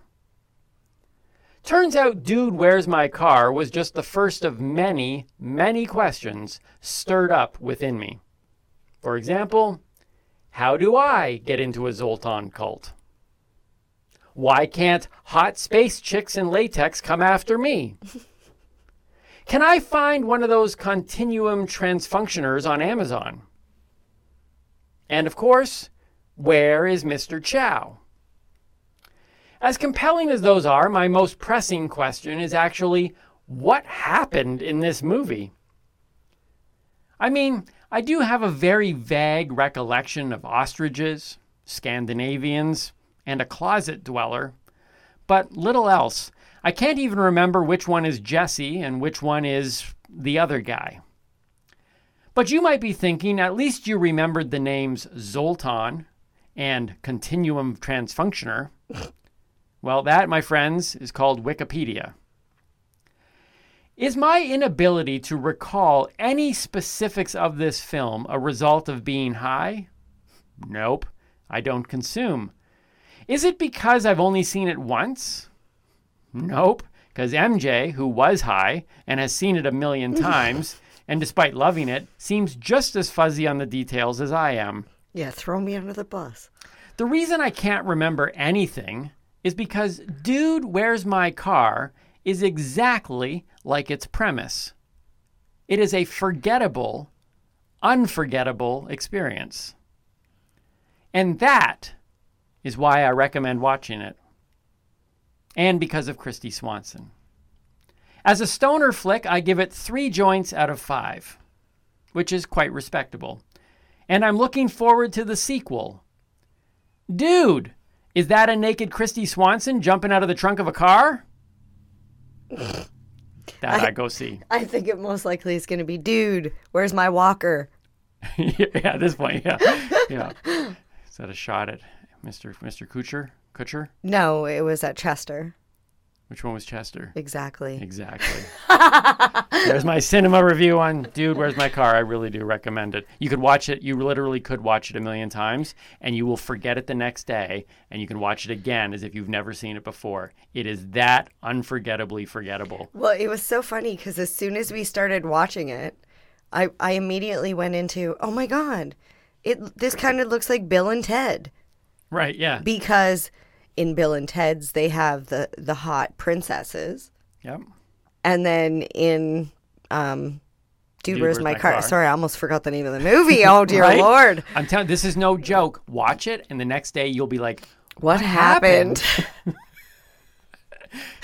Turns out, Dude, Where's My Car was just the first of many, many questions stirred up within me. For example, how do I get into a Zoltan cult? Why can't hot space chicks in latex come after me? Can I find one of those continuum transfunctioners on Amazon? And of course, where is Mr. Chow? As compelling as those are, my most pressing question is actually what happened in this movie? I mean, I do have a very vague recollection of ostriches, Scandinavians, and a closet dweller, but little else. I can't even remember which one is Jesse and which one is the other guy. But you might be thinking at least you remembered the names Zoltan and Continuum Transfunctioner. Well, that, my friends, is called Wikipedia. Is my inability to recall any specifics of this film a result of being high? Nope, I don't consume. Is it because I've only seen it once? Nope, because MJ, who was high and has seen it a million times, and despite loving it, seems just as fuzzy on the details as I am. Yeah, throw me under the bus. The reason I can't remember anything is because Dude, Where's My Car is exactly like its premise. It is a forgettable, unforgettable experience. And that is why I recommend watching it. And because of Kristy Swanson. As a stoner flick, I give it three joints out of five, which is quite respectable. And I'm looking forward to the sequel, Dude, is that a naked Kristy Swanson jumping out of the trunk of a car? that I, go see. I think it most likely is going to be, dude, where's my walker? yeah, at this point, yeah, yeah. Is that a shot at Mr. Mr. Kutcher? Kutcher? No, it was at Chester. Which one was Chester? Exactly. Exactly. There's my cinema review on Dude, Where's My Car? I really do recommend it. You could watch it, you literally could watch it a million times, and you will forget it the next day, and you can watch it again as if you've never seen it before. It is that unforgettably forgettable. Well, it was so funny because as soon as we started watching it, I, I immediately went into, oh my God, it this kind of looks like Bill and Ted. Right, yeah. Because in Bill and Ted's, they have the, the hot princesses. Yep. And then in um, Dude, Where's My, car? Sorry, I almost forgot the name of the movie. Oh, dear Right? Lord. I'm telling this is no joke. Watch it, and the next day you'll be like, What, happened?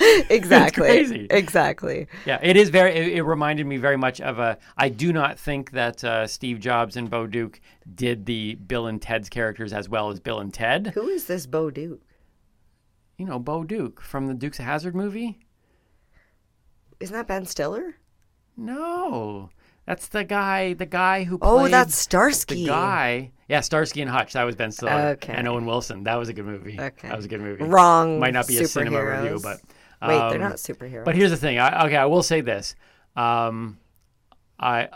exactly. crazy. Exactly. Yeah, it is very. It, it reminded me very much of a. I do not think that uh, Steve Jobs and Bo Duke did the Bill and Ted's characters as well as Bill and Ted. Who is this Bo Duke? You know, Bo Duke from the Dukes of Hazzard movie. Isn't that Ben Stiller? No, that's the guy. The guy who. Played oh, that's Starsky. The guy. Yeah, Starsky and Hutch. That was Ben Stiller. Okay. And Owen Wilson. That was a good movie. Okay. That was a good movie. Wrong. Might not be a cinema review, but. Wait, they're um, not superheroes. But here's the thing. I, okay, I will say this. Um, I,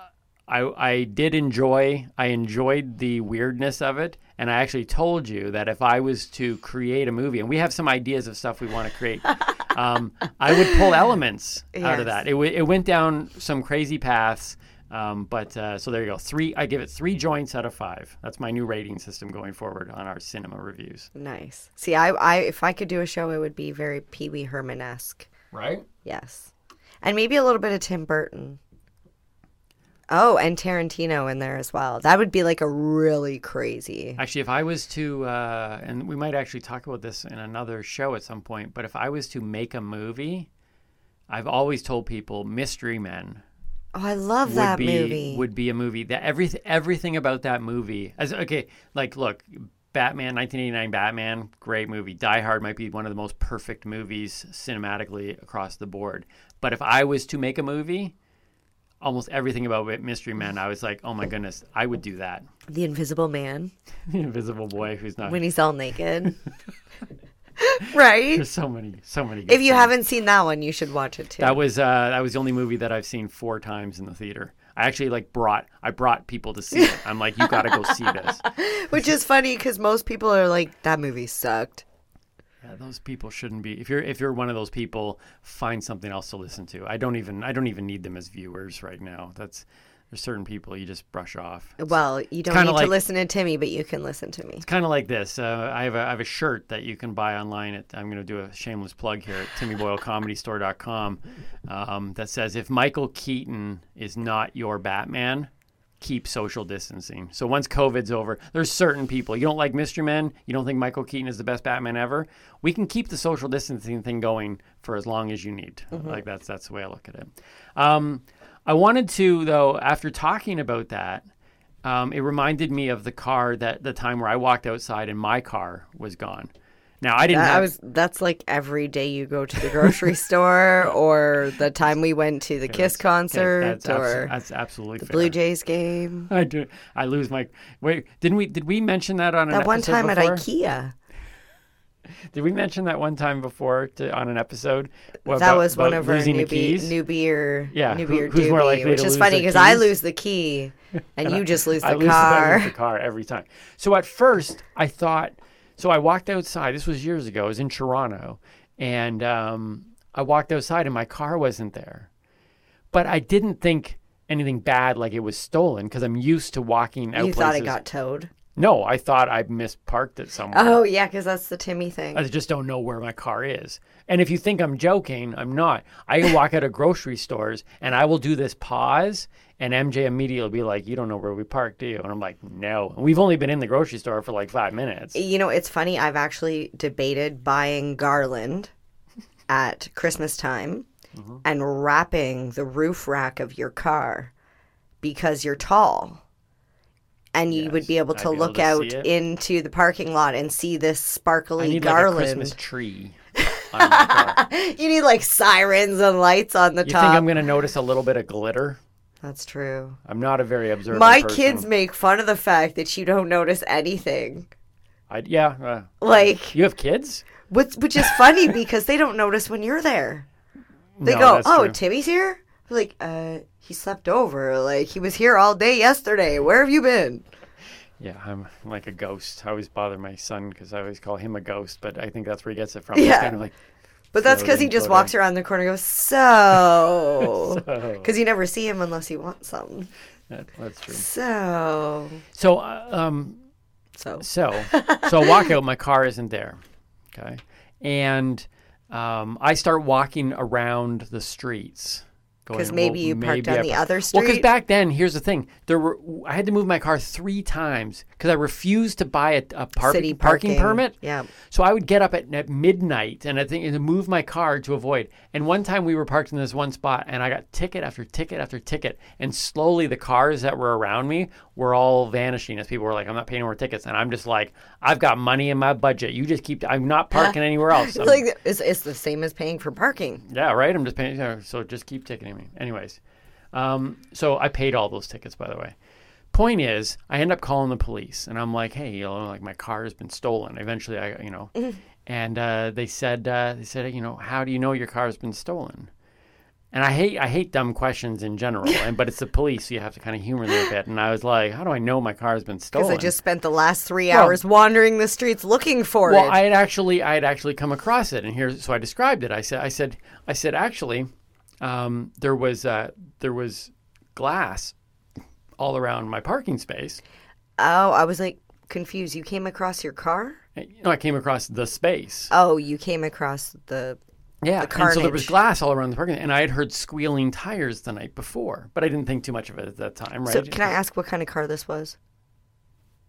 I, I did enjoy. I enjoyed the weirdness of it, and I actually told you that if I was to create a movie, and we have some ideas of stuff we want to create, um, I would pull elements out of that. It, w- it went down some crazy paths. Um, but uh, so there you go. Three. I give it three joints out of five. That's my new rating system going forward on our cinema reviews. nice. See, I, I, if I could do a show, it would be very Pee Wee Herman esque. Right. Yes, and maybe a little bit of Tim Burton. Oh, and Tarantino in there as well. That would be like a really crazy. Actually, if I was to, uh, and we might actually talk about this in another show at some point, but if I was to make a movie, I've always told people Mystery Men Oh, I love would that be movie. would be a movie that everything everything about that movie as okay, like look, Batman 1989 Batman, great movie. Die Hard might be one of the most perfect movies cinematically across the board. But if I was to make a movie, almost everything about Mystery Men, I was like, "Oh my goodness, I would do that." the Invisible Man The invisible boy who's not when he's all naked. right. There's so many, so many. If you things. haven't seen that one, you should watch it too. that was uh, that was the only movie that I've seen four times in the theater. I actually like brought I brought people to see it. I'm like, you got to go see this. Which is funny because most people are like, that movie sucked. Yeah, those people shouldn't be. If you're if you're one of those people, find something else to listen to. I don't even I don't even need them as viewers right now. That's there's certain people you just brush off. Well, you don't need like- to listen to Timmy, but you can listen to me. It's kind of like this. Uh, I have a I have a shirt that you can buy online. At I'm going to do a shameless plug here at TimmyBoyleComedyStore.com um, that says if Michael Keaton is not your Batman, keep social distancing. So once COVID's over, there's certain people you don't like Mystery Men, you don't think Michael Keaton is the best Batman ever. We can keep the social distancing thing going for as long as you need. Like that's that's the way I look at it. Um, I wanted to though after talking about that. Um, it reminded me of the car that the time where I walked outside and my car was gone. Now I didn't. That, have, I was. That's like every day you go to the grocery store, or the time we went to the Kiss Okay, concert, that's, abso- or that's absolutely the fair. Blue Jays game. I do. I lose my. Wait, didn't we? Did we mention that on an That one time before? at IKEA. Did we mention that one time before to, on an episode? What, that about- was one of our newbie, newbie or Yeah, newbie who- or who's more doobie, likely which to is lose funny because I lose the key and you just lose the I lose, I lose the car every time. So at first, I thought. So I walked outside. This was years ago. I was in Toronto, and um, I walked outside, and my car wasn't there. But I didn't think anything bad, like it was stolen, because I'm used to walking out you thought places. it got towed. No, I thought I misparked it somewhere. Oh yeah, because that's the Timmy thing. I just don't know where my car is. And if you think I'm joking, I'm not. I can walk out of grocery stores and I will do this pause, and MJ immediately will be like, "You don't know where we parked, do you?" And I'm like, "No." And we've only been in the grocery store for like five minutes. You know, it's funny. I've actually debated buying garland at Christmas time Mm-hmm. and wrapping the roof rack of your car because you're tall. and you would be able to be able look to out into the parking lot and see this I sparkly need like a garland. Christmas tree. on my car. you need like sirens and lights on the You top. think I'm going to notice a little bit of glitter? That's true. I'm not a very observant My person. kids make fun of the fact that you don't notice anything. I, yeah. Uh, Like, you have kids? which, which is funny because they don't notice when you're there. They No, go, "Oh, true. Timmy's here." Like, uh, he slept over. Like he was here all day yesterday. Where have you been? Yeah, I'm like a ghost. I always bother my son because I always call him a ghost, but I think that's where he gets it from. Yeah. He's kind of like, But that's because he just floating. walks around the corner and goes, so. Because you never see him unless you want something. that- that's true. So. So, uh, um, So. so, so I walk out. My car isn't there. Okay, and um, I start walking around the streets. Going, 'Cause maybe you parked on I the other street. Well, because back then, here's the thing: there were I had to move my car three times because I refused to buy a, a par- City parking, parking. permit. Yeah. So I would get up at, at midnight and I think and move my car to avoid. And one time we were parked in this one spot and I got ticket after ticket after ticket. And slowly the cars that were around me were all vanishing as people were like, I'm not paying more tickets. And I'm just like, I've got money in my budget. You just keep, I'm not parking anywhere else. I'm- Like it's, it's the same as paying for parking. yeah, right. I'm just paying. So just keep ticketing me. Anyways, um, so I paid all those tickets, by the way. Point is, I end up calling the police, and I'm like, "Hey, you know, like my car has been stolen." Eventually, I, you know, and uh, they said, uh, they said, you know, how do you know your car has been stolen? And I hate, I hate dumb questions in general, and but it's the police, so you have to kind of humor them a bit. And I was like, how do I know my car has been stolen? Because I just spent the last three Well- hours wandering the streets looking for Well, it. Well, I had actually, I had actually come across it, and here, so I described it. I said, I said, I said, actually, um, there was, uh, there was glass all around my parking space. oh, I was like confused. You came across your car? You know, I came across the space. Oh, you came across the. yeah, the and so there was glass all around the parking, and I had heard squealing tires the night before, but I didn't think too much of it at that time, right? So, can I ask what kind of car this was?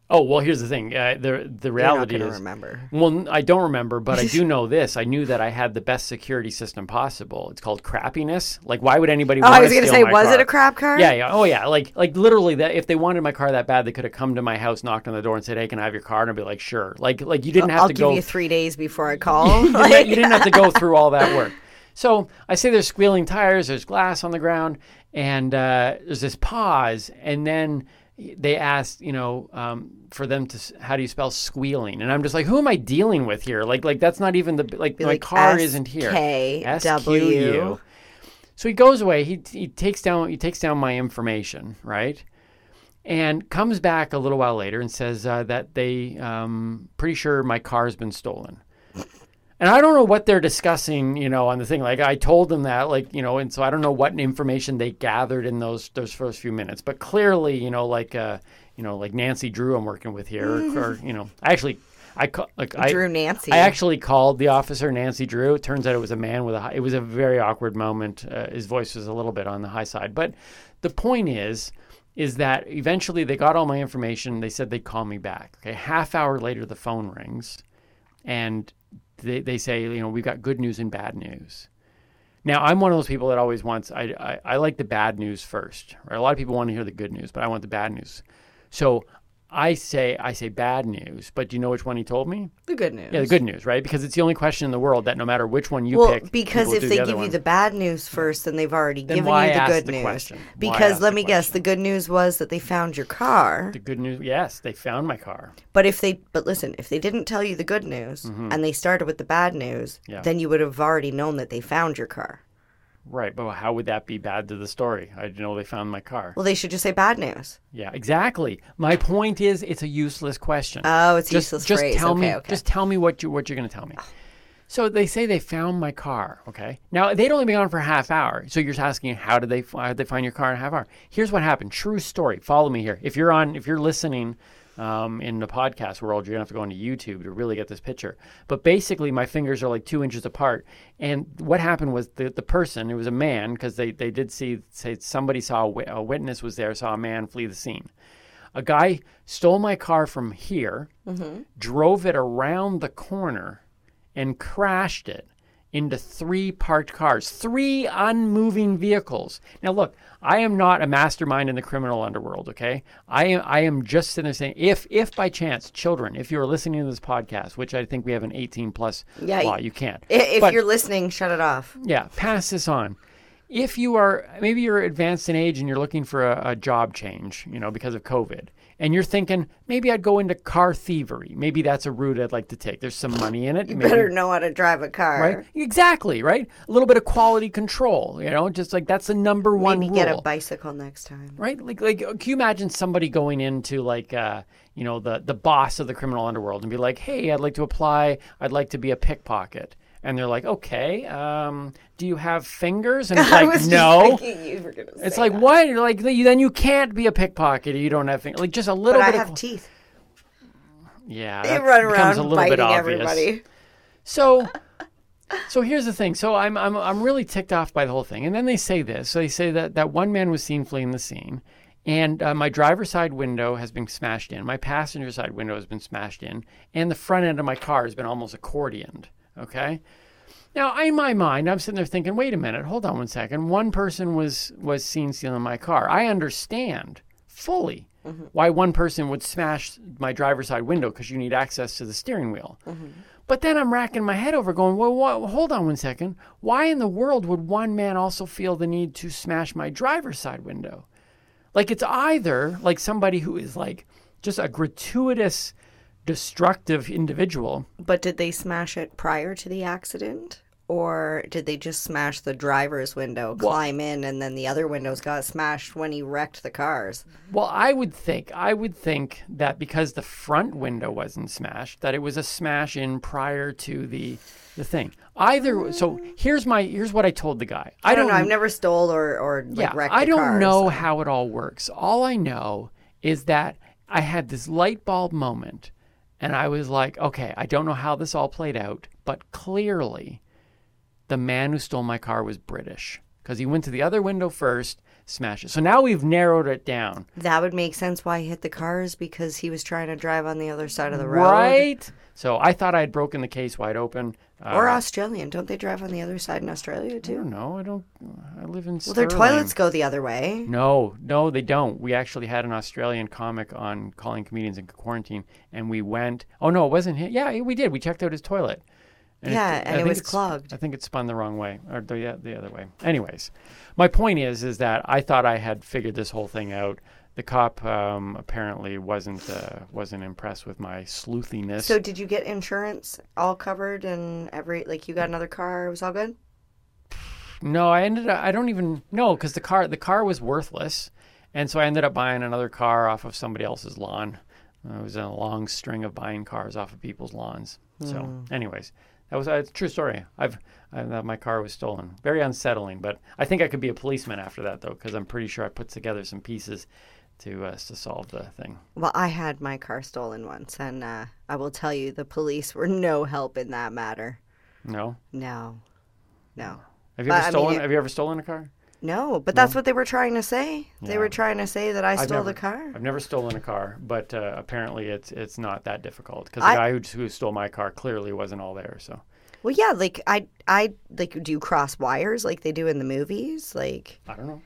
Oh well, here's the thing. Uh, the the reality is, remember. Well, I don't remember, but I do know this. I knew that I had the best security system possible. It's called crappiness. Like, why would anybody? Want Oh, I was gonna say, was car? it a crap car? Yeah, yeah. Oh, yeah. Like, like literally, that if they wanted my car that bad, they could have come to my house, knocked on the door, and said, "Hey, can I have your car?" And I'd be like, "Sure." Like, like you didn't have I'll to give go. you three days before I call. you, Like- didn't, you didn't have to go through all that work. So I say there's squealing tires, there's glass on the ground, and uh, there's this pause, and then they asked, you know, um, for them to, how do you spell squealing? And I'm just like, who am I dealing with here? Like, like that's not even the like my like car isn't here. SKW. SQU. So he goes away. He he takes down he takes down my information, right? And comes back a little while later and says uh, that they um, pretty sure my car's been stolen. And I don't know what they're discussing, you know, on the thing. Like I told them that, like you know, and so I don't know what information they gathered in those those first few minutes. But clearly, you know, like uh, you know, like Nancy Drew, I'm working with here, or, or you know, I actually, I ca- like I Drew Nancy. I actually called the officer Nancy Drew. It turns out it was a man with a. High, it was a very awkward moment. Uh, his voice was a little bit on the high side, but the point is, is that eventually they got all my information. They said they'd call me back. Okay, half hour later the phone rings, and they they say you know we've got good news and bad news. Now I'm one of those people that always wants. I I, I like the bad news first. Right? A lot of people want to hear the good news, but I want the bad news. So I say I say bad news, but do you know which one he told me? the good news. Yeah, the good news, right? Because it's the only question in the world that no matter which one you well, pick, because if they the give you one. the bad news first, then they've already Then given you the ask good the news. question? Because let me guess, the good news was that they found your car. the good news, yes, they found my car. But if they, but listen, if they didn't tell you the good news and they started with the bad news, Mm-hmm. Yeah. then you would have already known that they found your car. Right, but how would that be bad to the story? I didn't know they found my car. Well, they should just say bad news. yeah, exactly. My point is, it's a useless question. Oh, it's just, useless just phrase. tell okay, me, okay. just tell me what you what you're going to tell me. Ah. So they say they found my car. Okay, now they'd only been gone for a half hour. So you're just asking, how did they how did they find your car in a half hour? Here's what happened. True story. Follow me here. If you're on, if you're listening. Um, in the podcast world, you're gonna have to go into YouTube to really get this picture. But basically, my fingers are like two inches apart. And what happened was the, the person, it was a man, because they, they did see say somebody saw a, a witness was there, saw a man flee the scene. A guy stole my car from here, drove it around the corner, and crashed it into three parked cars, three unmoving vehicles. Now, look, I am not a mastermind in the criminal underworld. Okay, I am. I am just sitting there saying, if if by chance, children, if you are listening to this podcast, which I think we have an 18 plus Yeah, law, you can't. If But- you're listening, shut it off. yeah, pass this on. If you are maybe you're advanced in age and you're looking for a, a job change, you know, because of COVID, and you're thinking maybe I'd go into car thievery. Maybe that's a route I'd like to take. There's some money in it. You maybe, better know how to drive a car. right? Exactly, right? A little bit of quality control, you know, just like that's the number one Maybe rule. get a bicycle next time. right? Like, like, can you imagine somebody going into like, uh, you know, the the boss of the criminal underworld and be like, "Hey, I'd like to apply. I'd like to be a pickpocket." And they're like, "Okay, um, do you have fingers?" And it's I like, "No." thinking you were gonna It's like that. what? Like then you can't be a pickpocket if you don't have fingers. Like just a little But I bit have of teeth. yeah. They run around a little bit biting obvious. everybody. So, so here's the thing. So I'm I'm I'm really ticked off by the whole thing. And then they say this. So they say that that one man was seen fleeing the scene, and uh, my driver's side window has been smashed in. My passenger side window has been smashed in, and the front end of my car has been almost accordioned. Okay. Now, in my mind, I'm sitting there thinking, wait a minute, hold on one second. One person was was seen stealing my car. I understand fully mm-hmm. why one person would smash my driver's side window because you need access to the steering wheel. Mm-hmm. But then I'm racking my head over, going, well, wha- hold on one second. Why in the world would one man also feel the need to smash my driver's side window? Like it's either like somebody who is like just a gratuitous, destructive individual. But did they smash it prior to the accident? Or did they just smash the driver's window, climb in, and then the other windows got smashed when he wrecked the cars? Well, I would think I would think that because the front window wasn't smashed, that it was a smash in prior to the the thing. Either so here's my here's what I told the guy. I, don't know. I've never stole or, or like, yeah, wrecked I don't car, know so- how it all works. All I know is that I had this light bulb moment and I was like, okay, I don't know how this all played out, but clearly the man who stole my car was British because he went to the other window first, smashed it. So now we've narrowed it down. That would make sense why he hit the cars because he was trying to drive on the other side of the road. Right? So I thought I had broken the case wide open. Uh, Or Australian. Don't they drive on the other side in Australia too? don't. I don't. I live in. Well, their toilets go the other way. No, no, they don't. We actually had an Australian comic on calling comedians in quarantine, and we went. Oh no, it wasn't him. Yeah, we did. We checked out his toilet. Yeah, and it was clogged. I think it spun the wrong way, or the the other way. Anyways, my point is, is that I thought I had figured this whole thing out. The cop um, apparently wasn't uh, wasn't impressed with my sleuthiness. So did you get insurance all covered and every like you got another car? It was all good. No, I ended up. I don't even know because the car the car was worthless, and so I ended up buying another car off of somebody else's lawn. Uh, it was a long string of buying cars off of people's lawns. So, anyways, that was a true story. I've I, that my car was stolen. Very unsettling, but I think I could be a policeman after that though, because I'm pretty sure I put together some pieces to uh, to solve the thing. Well, I had my car stolen once, and uh, I will tell you, the police were no help in that matter. No, No, no, have you But, ever I mean, stolen? have you ever stolen a car? no. But that's what they were trying to say. They Yeah. were trying to say that I stole never- the car. I've never stolen a car, but uh, apparently it's it's not that difficult because I- the guy who, who stole my car clearly wasn't all there. So Well, yeah, like I, I like. Do you cross wires like they do in the movies? Like I don't know.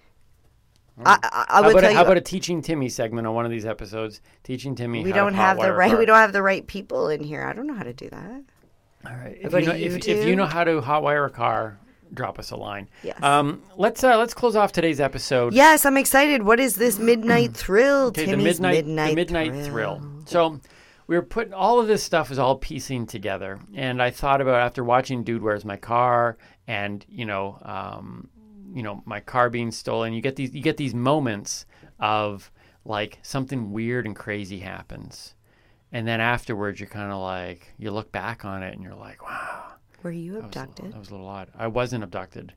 I, I, I How about, tell a, you, how about a teaching Timmy segment on one of these episodes? Teaching Timmy. we how don't have the right. We don't have the right people in here. I don't know how to do that. All right. If you, know, if, if you know how to hotwire a car, drop us a line. Yes. Um. Let's uh, let's close off today's episode. Yes, I'm excited. What is this midnight thrill? Okay, the midnight, midnight the midnight thrill. So we were putting all of this stuff is all piecing together, and I thought about after watching Dude, Where's My Car, and you know, um, you know, my car being stolen. You get these, you get these moments of like something weird and crazy happens, and then afterwards you're kind of like you look back on it and you're like, wow. Were you That was, a little, abducted? that was a little odd. I wasn't abducted.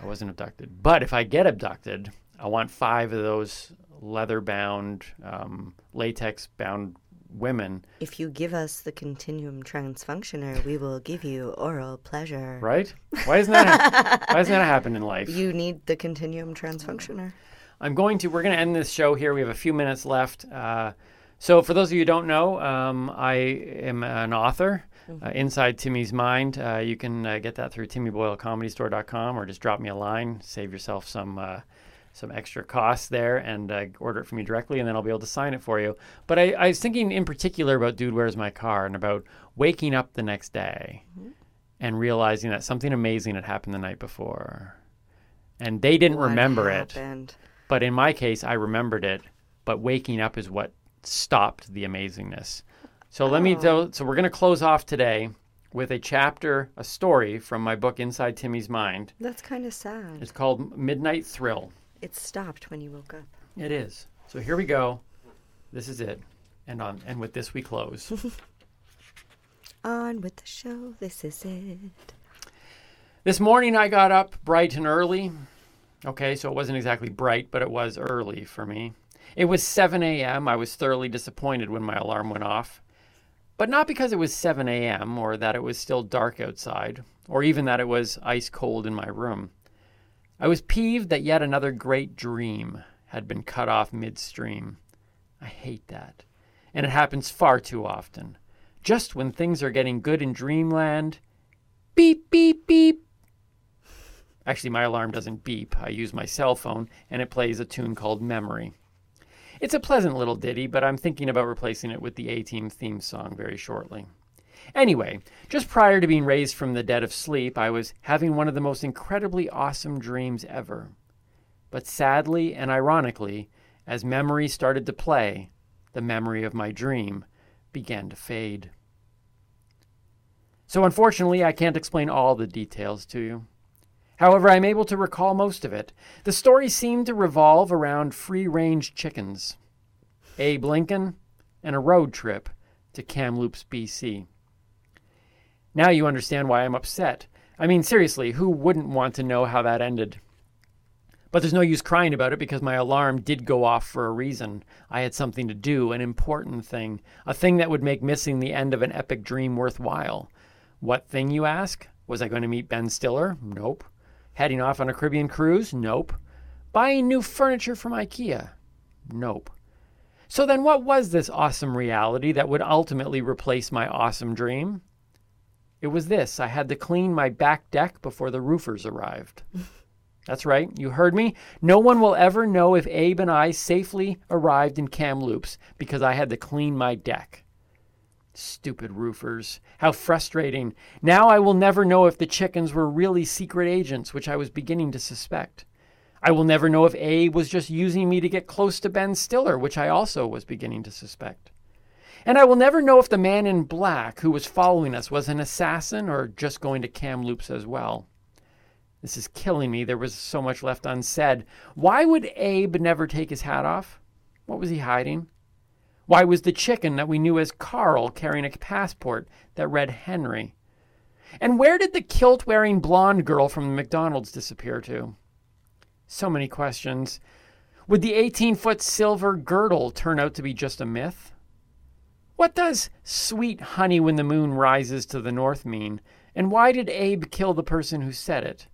I wasn't abducted. But if I get abducted, I want five of those leather bound, um, latex bound women, If you give us the continuum transfunctioner, we will give you oral pleasure. right? Why isn't that? why doesn't that happen in life? You need the continuum transfunctioner. I'm going to. We're going to end this show here. We have a few minutes left. Uh, so, for those of you who don't know, um, I am an author. uh, Inside Timmy's Mind. Uh, you can uh, get that through timmyboylecomedystore.com or just drop me a line. Save yourself some uh, some extra costs there and uh, order it from me directly, and then I'll be able to sign it for you. But I, I was thinking in particular about Dude, Where's My Car? and about waking up the next day and realizing that something amazing had happened the night before. And they didn't What remember it. But in my case, I remembered it. But waking up is what stopped the amazingness. So let me tell. So we're going to close off today with a chapter, a story from my book Inside Timmy's Mind. That's kind of sad. It's called Midnight Thrill. It stopped when you woke up. It is. So here we go. This is it. And on and with this we close. On with the show. This is it. This morning I got up bright and early. Okay, so it wasn't exactly bright, but it was early for me. It was 7 a.m. I was thoroughly disappointed when my alarm went off. But not because it was 7 a.m. or that it was still dark outside, or even that it was ice cold in my room. I was peeved that yet another great dream had been cut off midstream. I hate that. And it happens far too often. Just when things are getting good in dreamland, beep, beep, beep. Actually, my alarm doesn't beep. I use my cell phone and it plays a tune called Memory. It's a pleasant little ditty, but I'm thinking about replacing it with the A Team theme song very shortly. Anyway, just prior to being raised from the dead of sleep, I was having one of the most incredibly awesome dreams ever. But sadly and ironically, as memory started to play, the memory of my dream began to fade. So, unfortunately, I can't explain all the details to you. However, I'm able to recall most of it. The story seemed to revolve around free range chickens, Abe Lincoln, and a road trip to Kamloops, BC. Now you understand why I'm upset. I mean, seriously, who wouldn't want to know how that ended? But there's no use crying about it because my alarm did go off for a reason. I had something to do, an important thing, a thing that would make missing the end of an epic dream worthwhile. What thing, you ask? Was I going to meet Ben Stiller? Nope. Heading off on a Caribbean cruise? Nope. Buying new furniture from IKEA? Nope. So then, what was this awesome reality that would ultimately replace my awesome dream? It was this I had to clean my back deck before the roofers arrived. That's right, you heard me. No one will ever know if Abe and I safely arrived in Kamloops because I had to clean my deck. Stupid roofers. How frustrating. Now I will never know if the chickens were really secret agents, which I was beginning to suspect. I will never know if Abe was just using me to get close to Ben Stiller, which I also was beginning to suspect. And I will never know if the man in black who was following us was an assassin or just going to Kamloops as well. This is killing me. There was so much left unsaid. Why would Abe never take his hat off? What was he hiding? Why was the chicken that we knew as Carl carrying a passport that read Henry? And where did the kilt wearing blonde girl from the McDonald's disappear to? So many questions. Would the 18 foot silver girdle turn out to be just a myth? What does sweet honey when the moon rises to the north mean? And why did Abe kill the person who said it?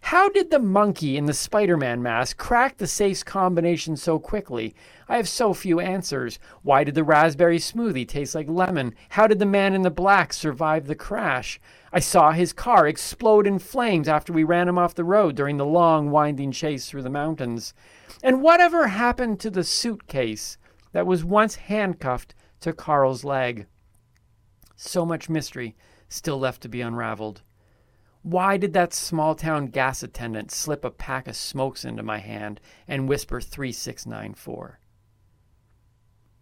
How did the monkey in the Spider Man mask crack the safe's combination so quickly? I have so few answers. Why did the raspberry smoothie taste like lemon? How did the man in the black survive the crash? I saw his car explode in flames after we ran him off the road during the long, winding chase through the mountains. And whatever happened to the suitcase that was once handcuffed to Carl's leg? So much mystery still left to be unraveled. Why did that small town gas attendant slip a pack of smokes into my hand and whisper 3694?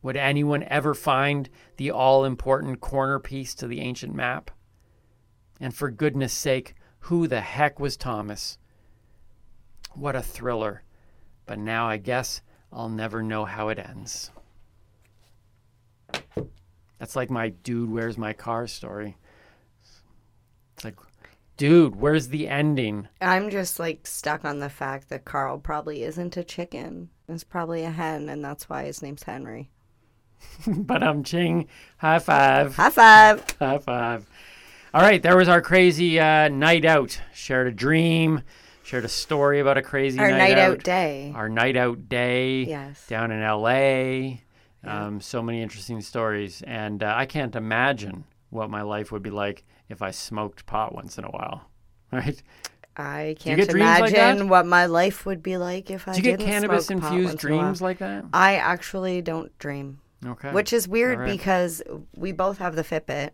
Would anyone ever find the all important corner piece to the ancient map? And for goodness sake, who the heck was Thomas? What a thriller. But now I guess I'll never know how it ends. That's like my dude, where's my car story. It's like, dude, where's the ending? I'm just like stuck on the fact that Carl probably isn't a chicken. It's probably a hen, and that's why his name's Henry. but I'm ching. High five. High five. High five. All right, there was our crazy uh, night out. Shared a dream, shared a story about a crazy Our night, night out. out day. Our night out day Yes. down in LA. Um, so many interesting stories. And uh, I can't imagine what my life would be like if I smoked pot once in a while. Right? I can't dreams like imagine what my life would be like if I Do you get cannabis infused once in a while. dreams like that? I actually don't dream, Okay. which is weird right. because we both have the Fitbit,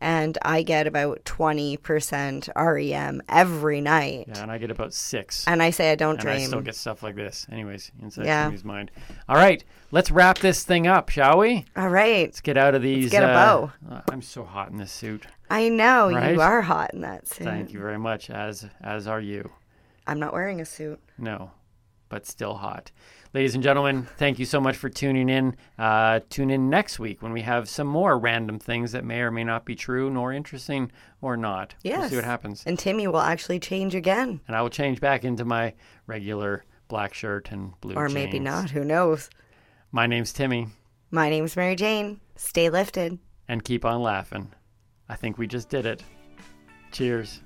and I get about twenty percent REM every night, Yeah, and I get about six. and I say I don't and I dream. still get stuff like this. Anyways, inside Yeah. Timmy's mind. All right, let's wrap this thing up, shall we? All right, Let's get out of these. Let's get a uh, bow. uh, I'm so hot in this suit. I know Right? you are hot in that suit. Thank you very much. As as are you. I'm not wearing a suit. No, but still hot. Ladies and gentlemen, thank you so much for tuning in. Uh, tune in next week when we have some more random things that may or may not be true, nor interesting, or not. We'll Yes. see what happens. And Timmy will actually change again, And I will change back into my regular black shirt and blue or maybe not. Who knows? My name's Timmy, My name's Marijane. Stay lifted. and keep on laughing. I think we just did it. Cheers.